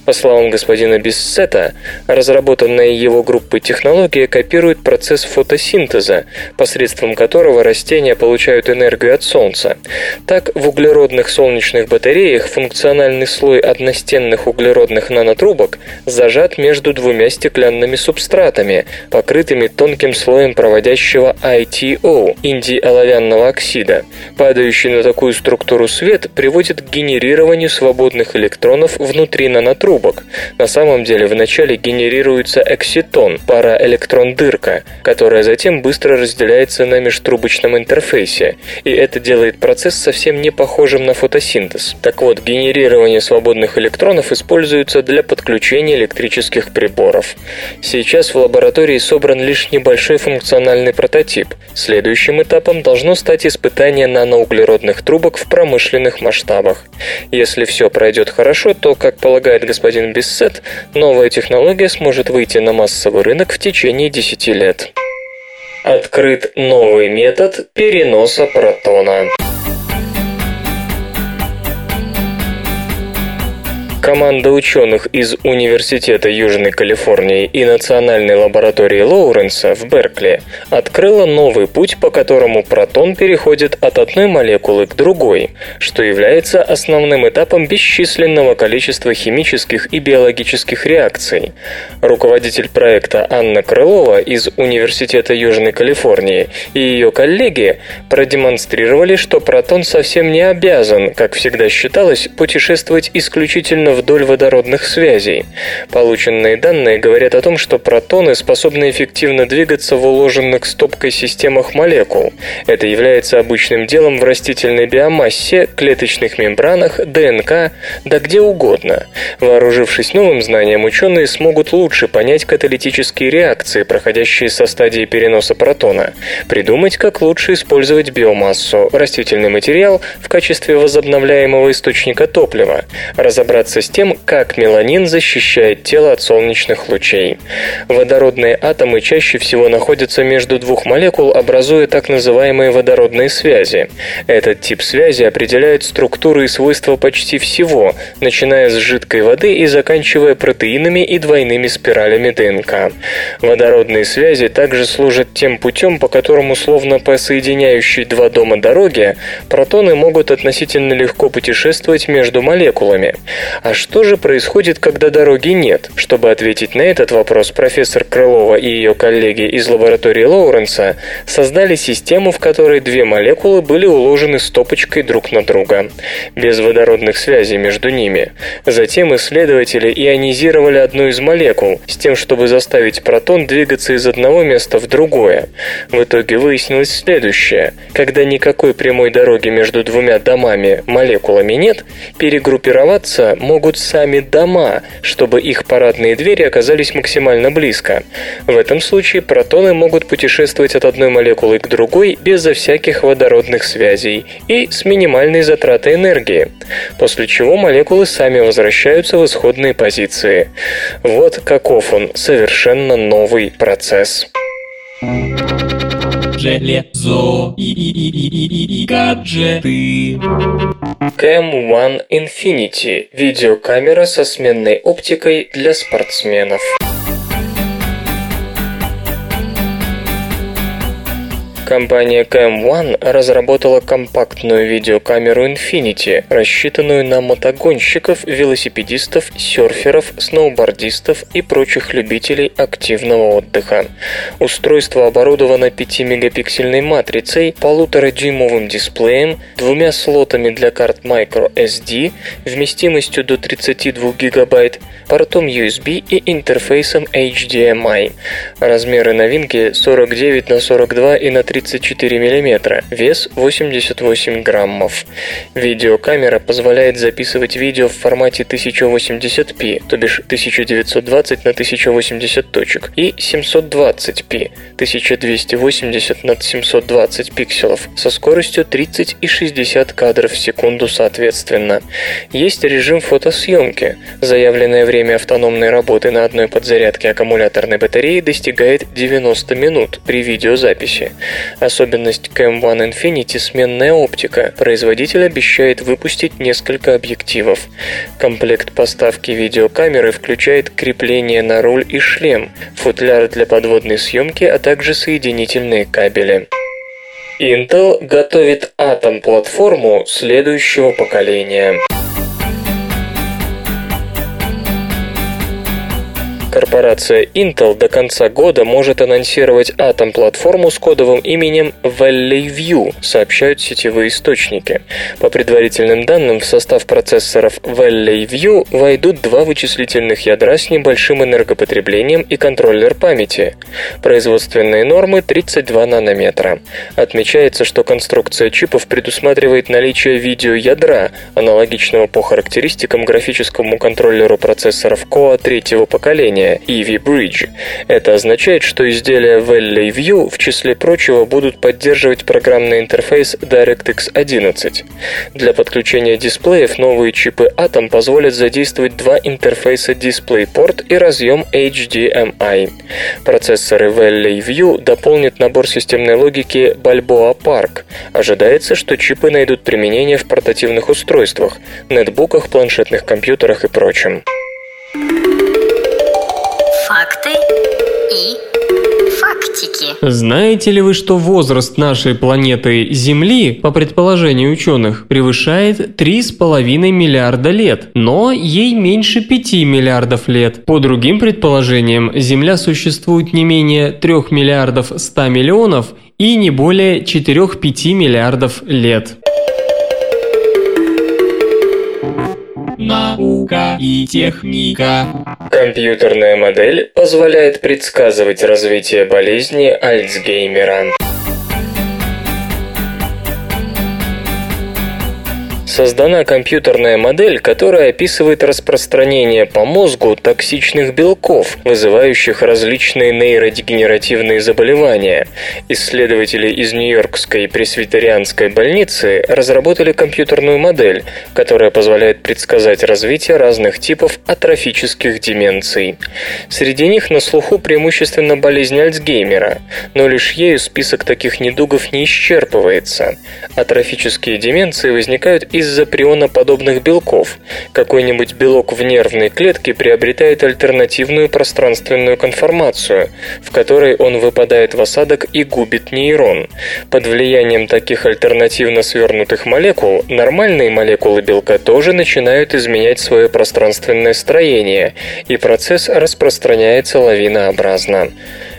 Speaker 3: По словам господина Биссета, разработанная его группой технология копирует процесс фотосинтеза, посредством которого растения получают энергию от Солнца. Так, в углеродных солнечных батареях функциональный слой одностенных углеродных нанотрубок зажат между двумя стеклянными стеклянными субстратами, покрытыми тонким слоем проводящего ITO – индиоловянного оксида. Падающий на такую структуру свет приводит к генерированию свободных электронов внутри нанотрубок. На самом деле вначале генерируется экситон – параэлектрон-дырка, которая затем быстро разделяется на межтрубочном интерфейсе, и это делает процесс совсем не похожим на фотосинтез. Так вот, генерирование свободных электронов используется для подключения электрических приборов. Сейчас в лаборатории собран лишь небольшой функциональный прототип. Следующим этапом должно стать испытание наноуглеродных трубок в промышленных масштабах. Если все пройдет хорошо, то, как полагает господин Биссет, новая технология сможет выйти на массовый рынок в течение 10 лет. Открыт новый метод переноса протона. Команда ученых из Университета Южной Калифорнии и Национальной лаборатории Лоуренса в Беркли открыла новый путь, по которому протон переходит от одной молекулы к другой, что является основным этапом бесчисленного количества химических и биологических реакций. Руководитель проекта Анна Крылова из Университета Южной Калифорнии и ее коллеги продемонстрировали, что протон совсем не обязан, как всегда считалось, путешествовать исключительно вдоль водородных связей. Полученные данные говорят о том, что протоны способны эффективно двигаться в уложенных стопкой системах молекул. Это является обычным делом в растительной биомассе, клеточных мембранах, ДНК, да где угодно. Вооружившись новым знанием, ученые смогут лучше понять каталитические реакции, проходящие со стадии переноса протона, придумать, как лучше использовать биомассу, растительный материал в качестве возобновляемого источника топлива, разобраться с тем, как меланин защищает тело от солнечных лучей. Водородные атомы чаще всего находятся между двух молекул, образуя так называемые водородные связи. Этот тип связи определяет структуры и свойства почти всего, начиная с жидкой воды и заканчивая протеинами и двойными спиралями ДНК. Водородные связи также служат тем путем, по которому, словно по соединяющей два дома дороге, протоны могут относительно легко путешествовать между молекулами. А что же происходит, когда дороги нет? Чтобы ответить на этот вопрос, профессор Крылова и ее коллеги из лаборатории Лоуренса создали систему, в которой две молекулы были уложены стопочкой друг на друга, без водородных связей между ними. Затем исследователи ионизировали одну из молекул с тем, чтобы заставить протон двигаться из одного места в другое. В итоге выяснилось следующее. Когда никакой прямой дороги между двумя домами, молекулами нет, перегруппироваться могут сами дома, чтобы их парадные двери оказались максимально близко. В этом случае протоны могут путешествовать от одной молекулы к другой безо всяких водородных связей и с минимальной затратой энергии, после чего молекулы сами возвращаются в исходные позиции. Вот каков он, совершенно новый процесс.
Speaker 2: Железо и, гаджеты.
Speaker 3: Cam One Infinity – видеокамера со сменной оптикой для спортсменов. Компания Cam One разработала компактную видеокамеру Infinity, рассчитанную на мотогонщиков, велосипедистов, серферов, сноубордистов и прочих любителей активного отдыха. Устройство оборудовано 5-мегапиксельной матрицей, полуторадюймовым дисплеем, двумя слотами для карт microSD, вместимостью до 32 гигабайт, портом USB и интерфейсом HDMI. Размеры новинки 49 на 42 и на 34 мм, вес 88 граммов. Видеокамера позволяет записывать видео в формате 1080p, то бишь 1920 на 1080 точек, и 720p, 1280 на 720 пикселов, со скоростью 30 и 60 кадров в секунду соответственно. Есть режим фотосъемки. Заявленное время автономной работы на одной подзарядке аккумуляторной батареи достигает 90 минут при видеозаписи. Особенность Cam One Infinity – сменная оптика. Производитель обещает выпустить несколько объективов. Комплект поставки видеокамеры включает крепление на руль и шлем, футляр для подводной съемки, а также соединительные кабели. Intel готовит Atom-платформу следующего поколения. Корпорация Intel до конца года может анонсировать Atom-платформу с кодовым именем Valley View, сообщают сетевые источники. По предварительным данным, в состав процессоров Valley View войдут два вычислительных ядра с небольшим энергопотреблением и контроллер памяти. Производственные нормы 32 нанометра. Отмечается, что конструкция чипов предусматривает наличие видеоядра, аналогичного по характеристикам графическому контроллеру процессоров Core третьего поколения Eevee Bridge. Это означает, что изделия Valley View в числе прочего будут поддерживать программный интерфейс DirectX 11. Для подключения дисплеев новые чипы Atom позволят задействовать два интерфейса DisplayPort и разъем HDMI. Процессоры Valley View дополнят набор системной логики Balboa Park. Ожидается, что чипы найдут применение в портативных устройствах, нетбуках, планшетных компьютерах и прочем.
Speaker 5: Знаете ли вы, что возраст нашей планеты Земли, по предположению ученых, превышает 3,5 миллиарда лет, но ей меньше 5 миллиардов лет. По другим предположениям, Земля существует не менее 3 миллиардов 100 миллионов и не более 4-5 миллиардов лет.
Speaker 2: Наука и техника.
Speaker 3: Компьютерная модель позволяет предсказывать развитие болезни Альцгеймера. Создана компьютерная модель, которая описывает распространение по мозгу токсичных белков, вызывающих различные нейродегенеративные заболевания. Исследователи из Нью-Йоркской пресвитерианской больницы разработали компьютерную модель, которая позволяет предсказать развитие разных типов атрофических деменций. Среди них на слуху преимущественно болезнь Альцгеймера, но лишь ею список таких недугов не исчерпывается. Атрофические деменции возникают из из-за прионоподобных белков. Какой-нибудь белок в нервной клетке приобретает альтернативную пространственную конформацию, в которой он выпадает в осадок и губит нейрон. Под влиянием таких альтернативно свернутых молекул нормальные молекулы белка тоже начинают изменять свое пространственное строение, и процесс распространяется лавинообразно.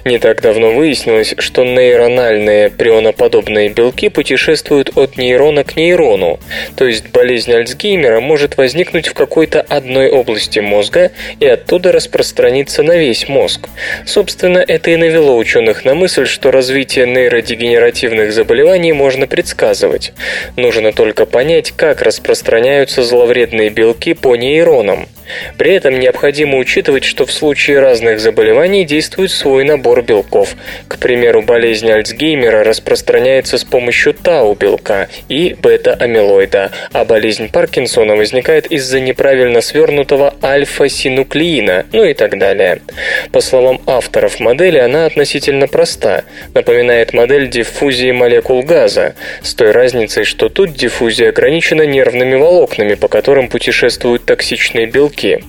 Speaker 3: Не так давно выяснилось, что нейрональные прионоподобные белки путешествуют от нейрона к нейрону, то есть болезнь Альцгеймера может возникнуть в какой-то одной области мозга и оттуда распространиться на весь мозг. Собственно, это и навело ученых на мысль, что развитие нейродегенеративных заболеваний можно предсказывать. Нужно только понять, как распространяются зловредные белки по нейронам. При этом необходимо учитывать, что в случае разных заболеваний действует свой набор белков. К примеру, болезнь Альцгеймера распространяется с помощью тау-белка и бета-амилоида, а болезнь Паркинсона возникает из-за неправильно свернутого альфа-синуклеина, ну и так далее. По словам авторов модели, она относительно проста, напоминает модель диффузии молекул газа, с той разницей, что тут диффузия ограничена нервными волокнами, по которым путешествуют токсичные белки, белки.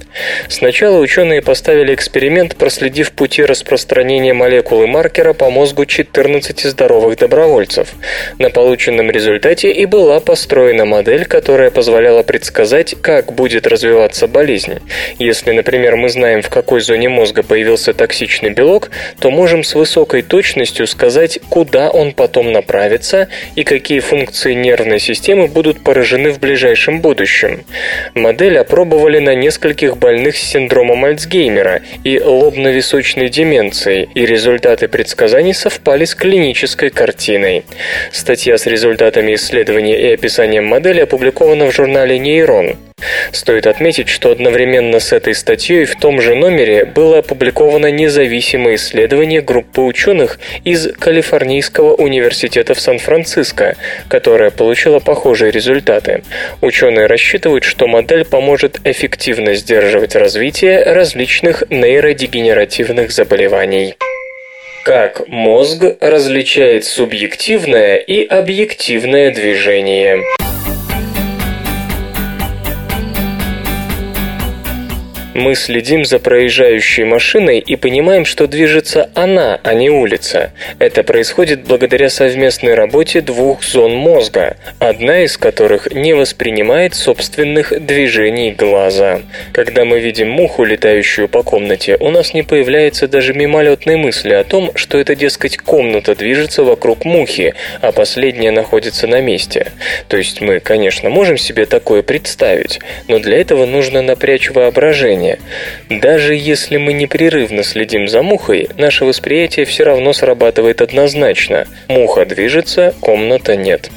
Speaker 3: Сначала ученые поставили эксперимент, проследив пути распространения молекулы маркера по мозгу 14 здоровых добровольцев. На полученном результате и была построена модель, которая позволяла предсказать, как будет развиваться болезнь. Если, например, мы знаем, в какой зоне мозга появился токсичный белок, то можем с высокой точностью сказать, куда он потом направится и какие функции нервной системы будут поражены в ближайшем будущем. Модель опробовали на нескольких нескольких больных с синдромом Альцгеймера и лобно-височной деменцией, и результаты предсказаний совпали с клинической картиной. Статья с результатами исследования и описанием модели опубликована в журнале «Нейрон». Стоит отметить, что одновременно с этой статьей в том же номере было опубликовано независимое исследование группы ученых из Калифорнийского университета в Сан-Франциско, которое получило похожие результаты. Ученые рассчитывают, что модель поможет эффективно сдерживать развитие различных нейродегенеративных заболеваний. Как мозг различает субъективное и объективное движение? Мы следим за проезжающей машиной и понимаем, что движется она, а не улица. Это происходит благодаря совместной работе двух зон мозга, одна из которых не воспринимает собственных движений глаза. Когда мы видим муху, летающую по комнате, у нас не появляется даже мимолетной мысли о том, что это, дескать, комната движется вокруг мухи, а последняя находится на месте. То есть мы, конечно, можем себе такое представить, но для этого нужно напрячь воображение. Даже если мы непрерывно следим за мухой, наше восприятие все равно срабатывает однозначно. Муха движется, комната нет.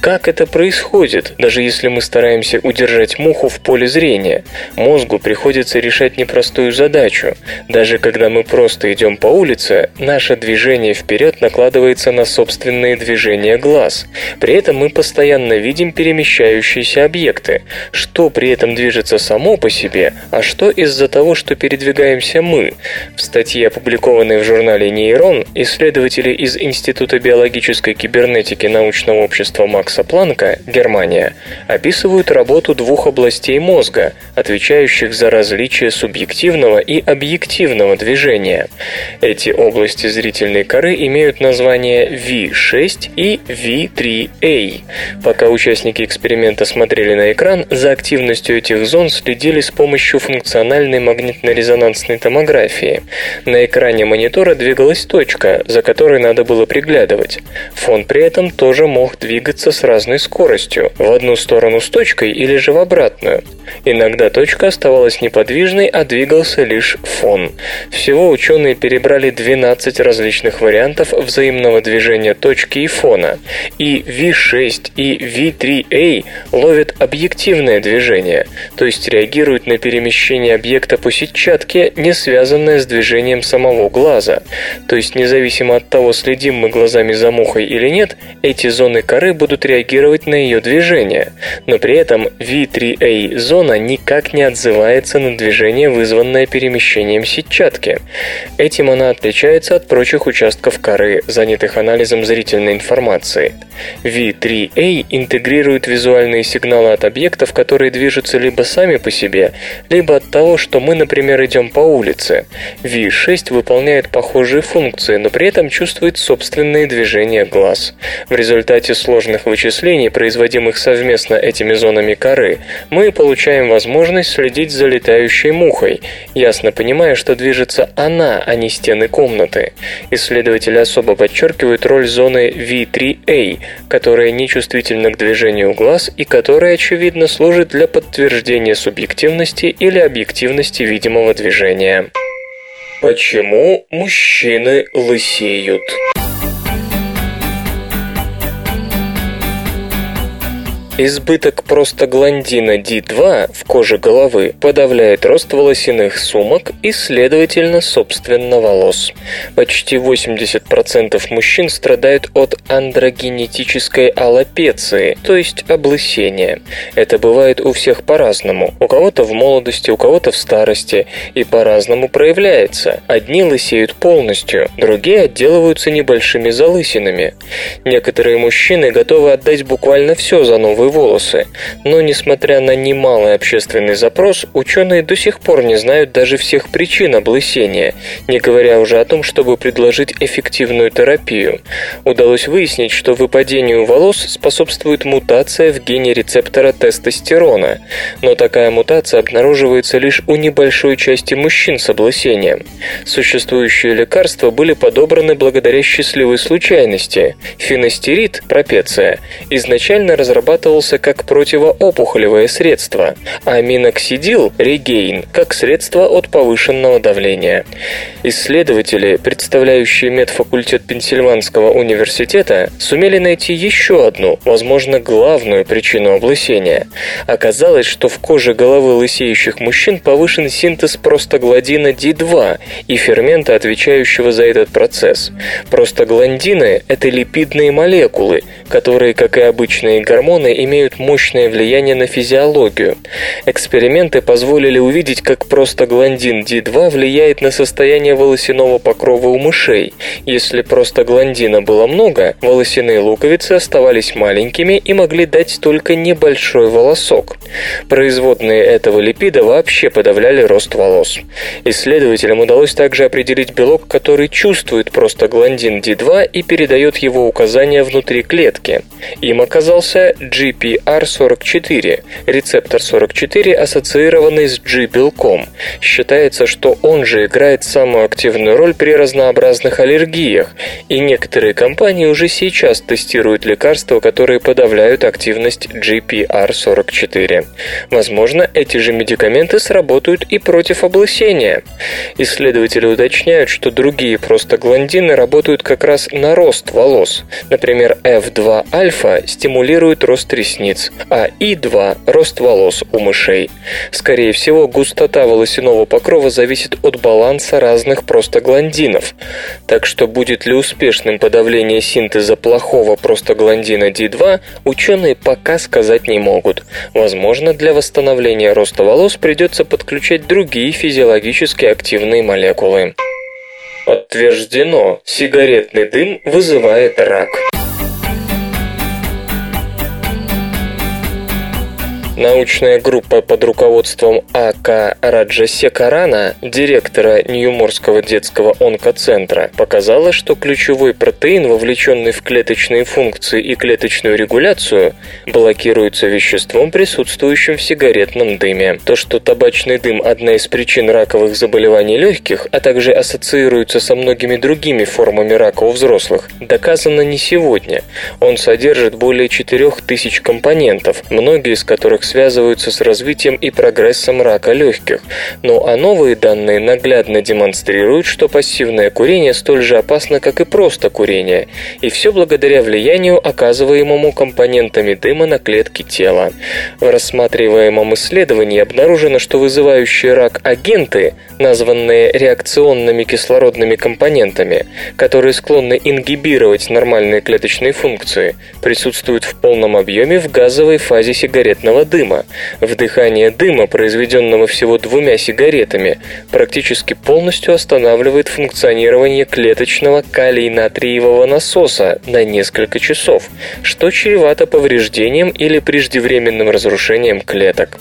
Speaker 3: Как это происходит, даже если мы стараемся удержать муху в поле зрения? Мозгу приходится решать непростую задачу. Даже когда мы просто идем по улице, наше движение вперед накладывается на собственные движения глаз. При этом мы постоянно видим перемещающиеся объекты. Что при этом движется само по себе, а что из-за того, что передвигаемся мы? В статье, опубликованной в журнале «Нейрон», исследователи из Института биологической кибернетики научного общества Макс Макса Планка, Германия, описывают работу двух областей мозга, отвечающих за различие субъективного и объективного движения. Эти области зрительной коры имеют название V6 и V3A. Пока участники эксперимента смотрели на экран, за активностью этих зон следили с помощью функциональной магнитно-резонансной томографии. На экране монитора двигалась точка, за которой надо было приглядывать. Фон при этом тоже мог двигаться с разной скоростью, в одну сторону с точкой или же в обратную. Иногда точка оставалась неподвижной, а двигался лишь фон. Всего ученые перебрали 12 различных вариантов взаимного движения точки и фона. И V6 и V3A ловят объективное движение, то есть реагируют на перемещение объекта по сетчатке, не связанное с движением самого глаза. То есть независимо от того, следим мы глазами за мухой или нет, эти зоны коры будут реагировать на ее движение. Но при этом V3A зона зона никак не отзывается на движение, вызванное перемещением сетчатки. Этим она отличается от прочих участков коры, занятых анализом зрительной информации. V3A интегрирует визуальные сигналы от объектов, которые движутся либо сами по себе, либо от того, что мы, например, идем по улице. V6 выполняет похожие функции, но при этом чувствует собственные движения глаз. В результате сложных вычислений, производимых совместно этими зонами коры, мы получаем возможность следить за летающей мухой, ясно понимая, что движется она, а не стены комнаты. Исследователи особо подчеркивают роль зоны V3A, которая нечувствительна к движению глаз и которая, очевидно, служит для подтверждения субъективности или объективности видимого движения. Почему мужчины лысеют? Избыток простагландина D2 в коже головы подавляет рост волосяных сумок и, следовательно, собственно волос. Почти 80% мужчин страдают от андрогенетической аллопеции, то есть облысения. Это бывает у всех по-разному. У кого-то в молодости, у кого-то в старости и по-разному проявляется. Одни лысеют полностью, другие отделываются небольшими залысинами. Некоторые мужчины готовы отдать буквально все за новую новые волосы. Но, несмотря на немалый общественный запрос, ученые до сих пор не знают даже всех причин облысения, не говоря уже о том, чтобы предложить эффективную терапию. Удалось выяснить, что выпадению волос способствует мутация в гене рецептора тестостерона, но такая мутация обнаруживается лишь у небольшой части мужчин с облысением. Существующие лекарства были подобраны благодаря счастливой случайности. Финастерид, пропеция, изначально разрабатывал использовался как противоопухолевое средство, а миноксидил регейн как средство от повышенного давления. Исследователи, представляющие медфакультет Пенсильванского университета, сумели найти еще одну, возможно, главную причину облысения. Оказалось, что в коже головы лысеющих мужчин повышен синтез простагладина D2 и фермента, отвечающего за этот процесс. Простагландины – это липидные молекулы, которые, как и обычные гормоны, имеют мощное влияние на физиологию. Эксперименты позволили увидеть, как простагландин D2 влияет на состояние волосяного покрова у мышей. Если простагландина было много, волосяные луковицы оставались маленькими и могли дать только небольшой волосок. Производные этого липида вообще подавляли рост волос. Исследователям удалось также определить белок, который чувствует простагландин D2 и передает его указания внутри клетки. Им оказался GPR44, рецептор 44, ассоциированный с G-белком. Считается, что он же играет самую активную роль при разнообразных аллергиях, и некоторые компании уже сейчас тестируют лекарства, которые подавляют активность GPR44. Возможно, эти же медикаменты сработают и против облысения. Исследователи уточняют, что другие простагландины работают как раз на рост волос. Например, F2-альфа стимулирует рост ресниц, а И2 – рост волос у мышей. Скорее всего, густота волосяного покрова зависит от баланса разных простагландинов. Так что будет ли успешным подавление синтеза плохого простагландина D2, ученые пока сказать не могут. Возможно, для восстановления роста волос придется подключать другие физиологически активные молекулы. Подтверждено, сигаретный дым вызывает рак. Научная группа под руководством А.К. Раджасекарана, директора Ньюморского детского онкоцентра, показала, что ключевой протеин, вовлеченный в клеточные функции и клеточную регуляцию, блокируется веществом, присутствующим в сигаретном дыме. То, что табачный дым – одна из причин раковых заболеваний легких, а также ассоциируется со многими другими формами рака у взрослых, доказано не сегодня. Он содержит более 4000 компонентов, многие из которых связываются с развитием и прогрессом рака легких. Ну а новые данные наглядно демонстрируют, что пассивное курение столь же опасно, как и просто курение. И все благодаря влиянию, оказываемому компонентами дыма на клетки тела. В рассматриваемом исследовании обнаружено, что вызывающие рак агенты, названные реакционными кислородными компонентами, которые склонны ингибировать нормальные клеточные функции, присутствуют в полном объеме в газовой фазе сигаретного дыма дыма. Вдыхание дыма, произведенного всего двумя сигаретами, практически полностью останавливает функционирование клеточного калий-натриевого насоса на несколько часов, что чревато повреждением или преждевременным разрушением клеток.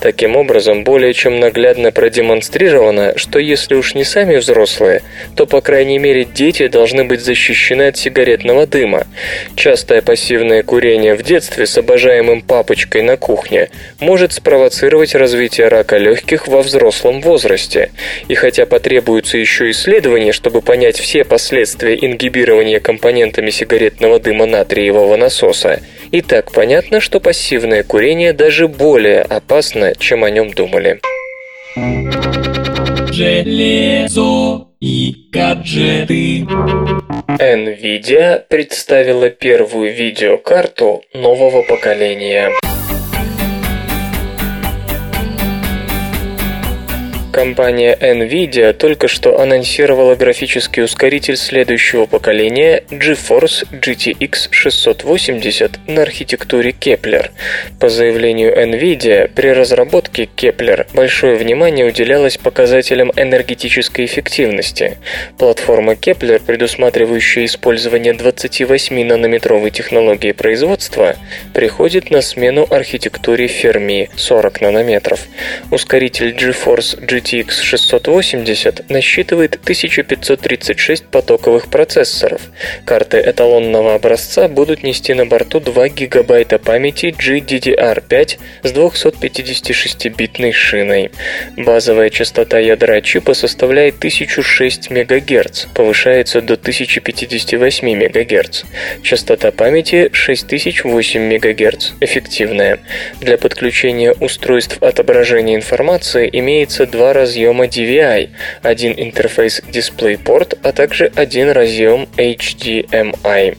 Speaker 3: Таким образом, более чем наглядно продемонстрировано, что если уж не сами взрослые, то, по крайней мере, дети должны быть защищены от сигаретного дыма. Частое пассивное курение в детстве с обожаемым папочкой на кухне курения может спровоцировать развитие рака легких во взрослом возрасте. И хотя потребуются еще исследования, чтобы понять все последствия ингибирования компонентами сигаретного дыма натриевого насоса, и так понятно, что пассивное курение даже более опасно, чем о нем думали.
Speaker 2: Железо и гаджеты.
Speaker 3: NVIDIA представила первую видеокарту нового поколения. Компания NVIDIA только что анонсировала графический ускоритель следующего поколения GeForce GTX 680 на архитектуре Kepler. По заявлению NVIDIA, при разработке Kepler большое внимание уделялось показателям энергетической эффективности. Платформа Kepler, предусматривающая использование 28-нанометровой технологии производства, приходит на смену архитектуре Fermi 40 нанометров. Ускоритель GeForce GTX GTX 680 насчитывает 1536 потоковых процессоров. Карты эталонного образца будут нести на борту 2 ГБ памяти GDDR5 с 256-битной шиной. Базовая частота ядра чипа составляет 1006 МГц, повышается до 1058 МГц. Частота памяти 6008 МГц, эффективная. Для подключения устройств отображения информации имеется два два разъема DVI, один интерфейс DisplayPort, а также один разъем HDMI.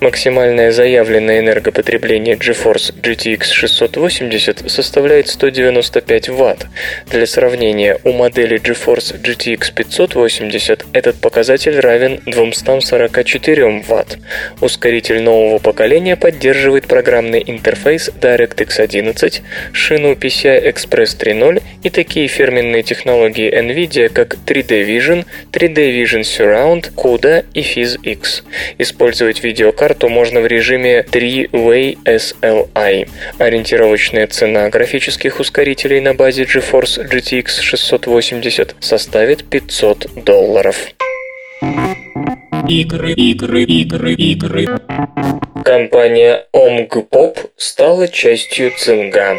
Speaker 3: Максимальное заявленное энергопотребление GeForce GTX 680 составляет 195 Вт. Для сравнения, у модели GeForce GTX 580 этот показатель равен 244 Вт. Ускоритель нового поколения поддерживает программный интерфейс DirectX 11, шину PCI Express 3.0 и такие фирменные технологии NVIDIA, как 3D Vision, 3D Vision Surround, CUDA и PhysX. Использовать видеокарту можно в режиме 3-Way SLI. Ориентировочная цена графических ускорителей на базе GeForce GTX 680 составит 500 долларов.
Speaker 2: Игры, игры, игры, игры.
Speaker 3: Компания OMG стала частью Цинга.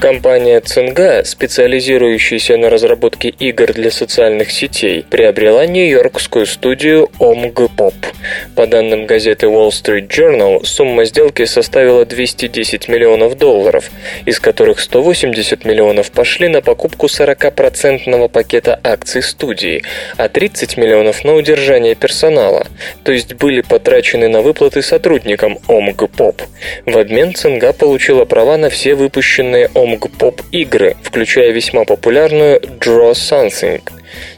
Speaker 3: Компания Цинга, специализирующаяся на разработке игр для социальных сетей, приобрела нью-йоркскую студию OMG Pop. По данным газеты Wall Street Journal, сумма сделки составила 210 миллионов долларов, из которых 180 миллионов пошли на покупку 40% пакета акций студии, а 30 миллионов на удержание персонала, то есть были потрачены на выплаты сотрудникам OMG Pop. В обмен Цинга получила права на все выпущенные OMG поп игры, включая весьма популярную Draw Something.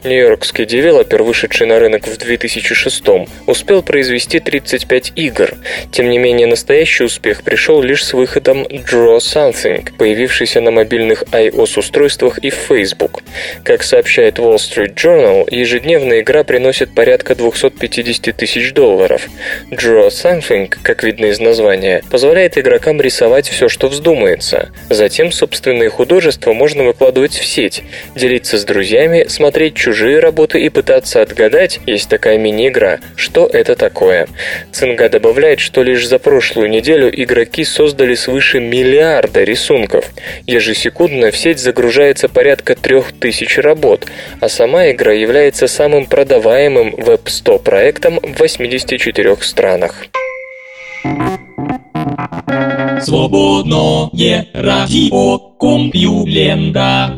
Speaker 3: Нью-Йоркский девелопер, вышедший на рынок в 2006 успел произвести 35 игр. Тем не менее, настоящий успех пришел лишь с выходом Draw Something, появившийся на мобильных iOS-устройствах и в Facebook. Как сообщает Wall Street Journal, ежедневная игра приносит порядка 250 тысяч долларов. Draw Something, как видно из названия, позволяет игрокам рисовать все, что вздумается. Затем собственные художества можно выкладывать в сеть, делиться с друзьями, смотреть чужие работы и пытаться отгадать, есть такая мини-игра, что это такое. Цинга добавляет, что лишь за прошлую неделю игроки создали свыше миллиарда рисунков. Ежесекундно в сеть загружается порядка трех тысяч работ, а сама игра является самым продаваемым веб-100 проектом в 84 странах.
Speaker 2: Свободное радио Компьюлента.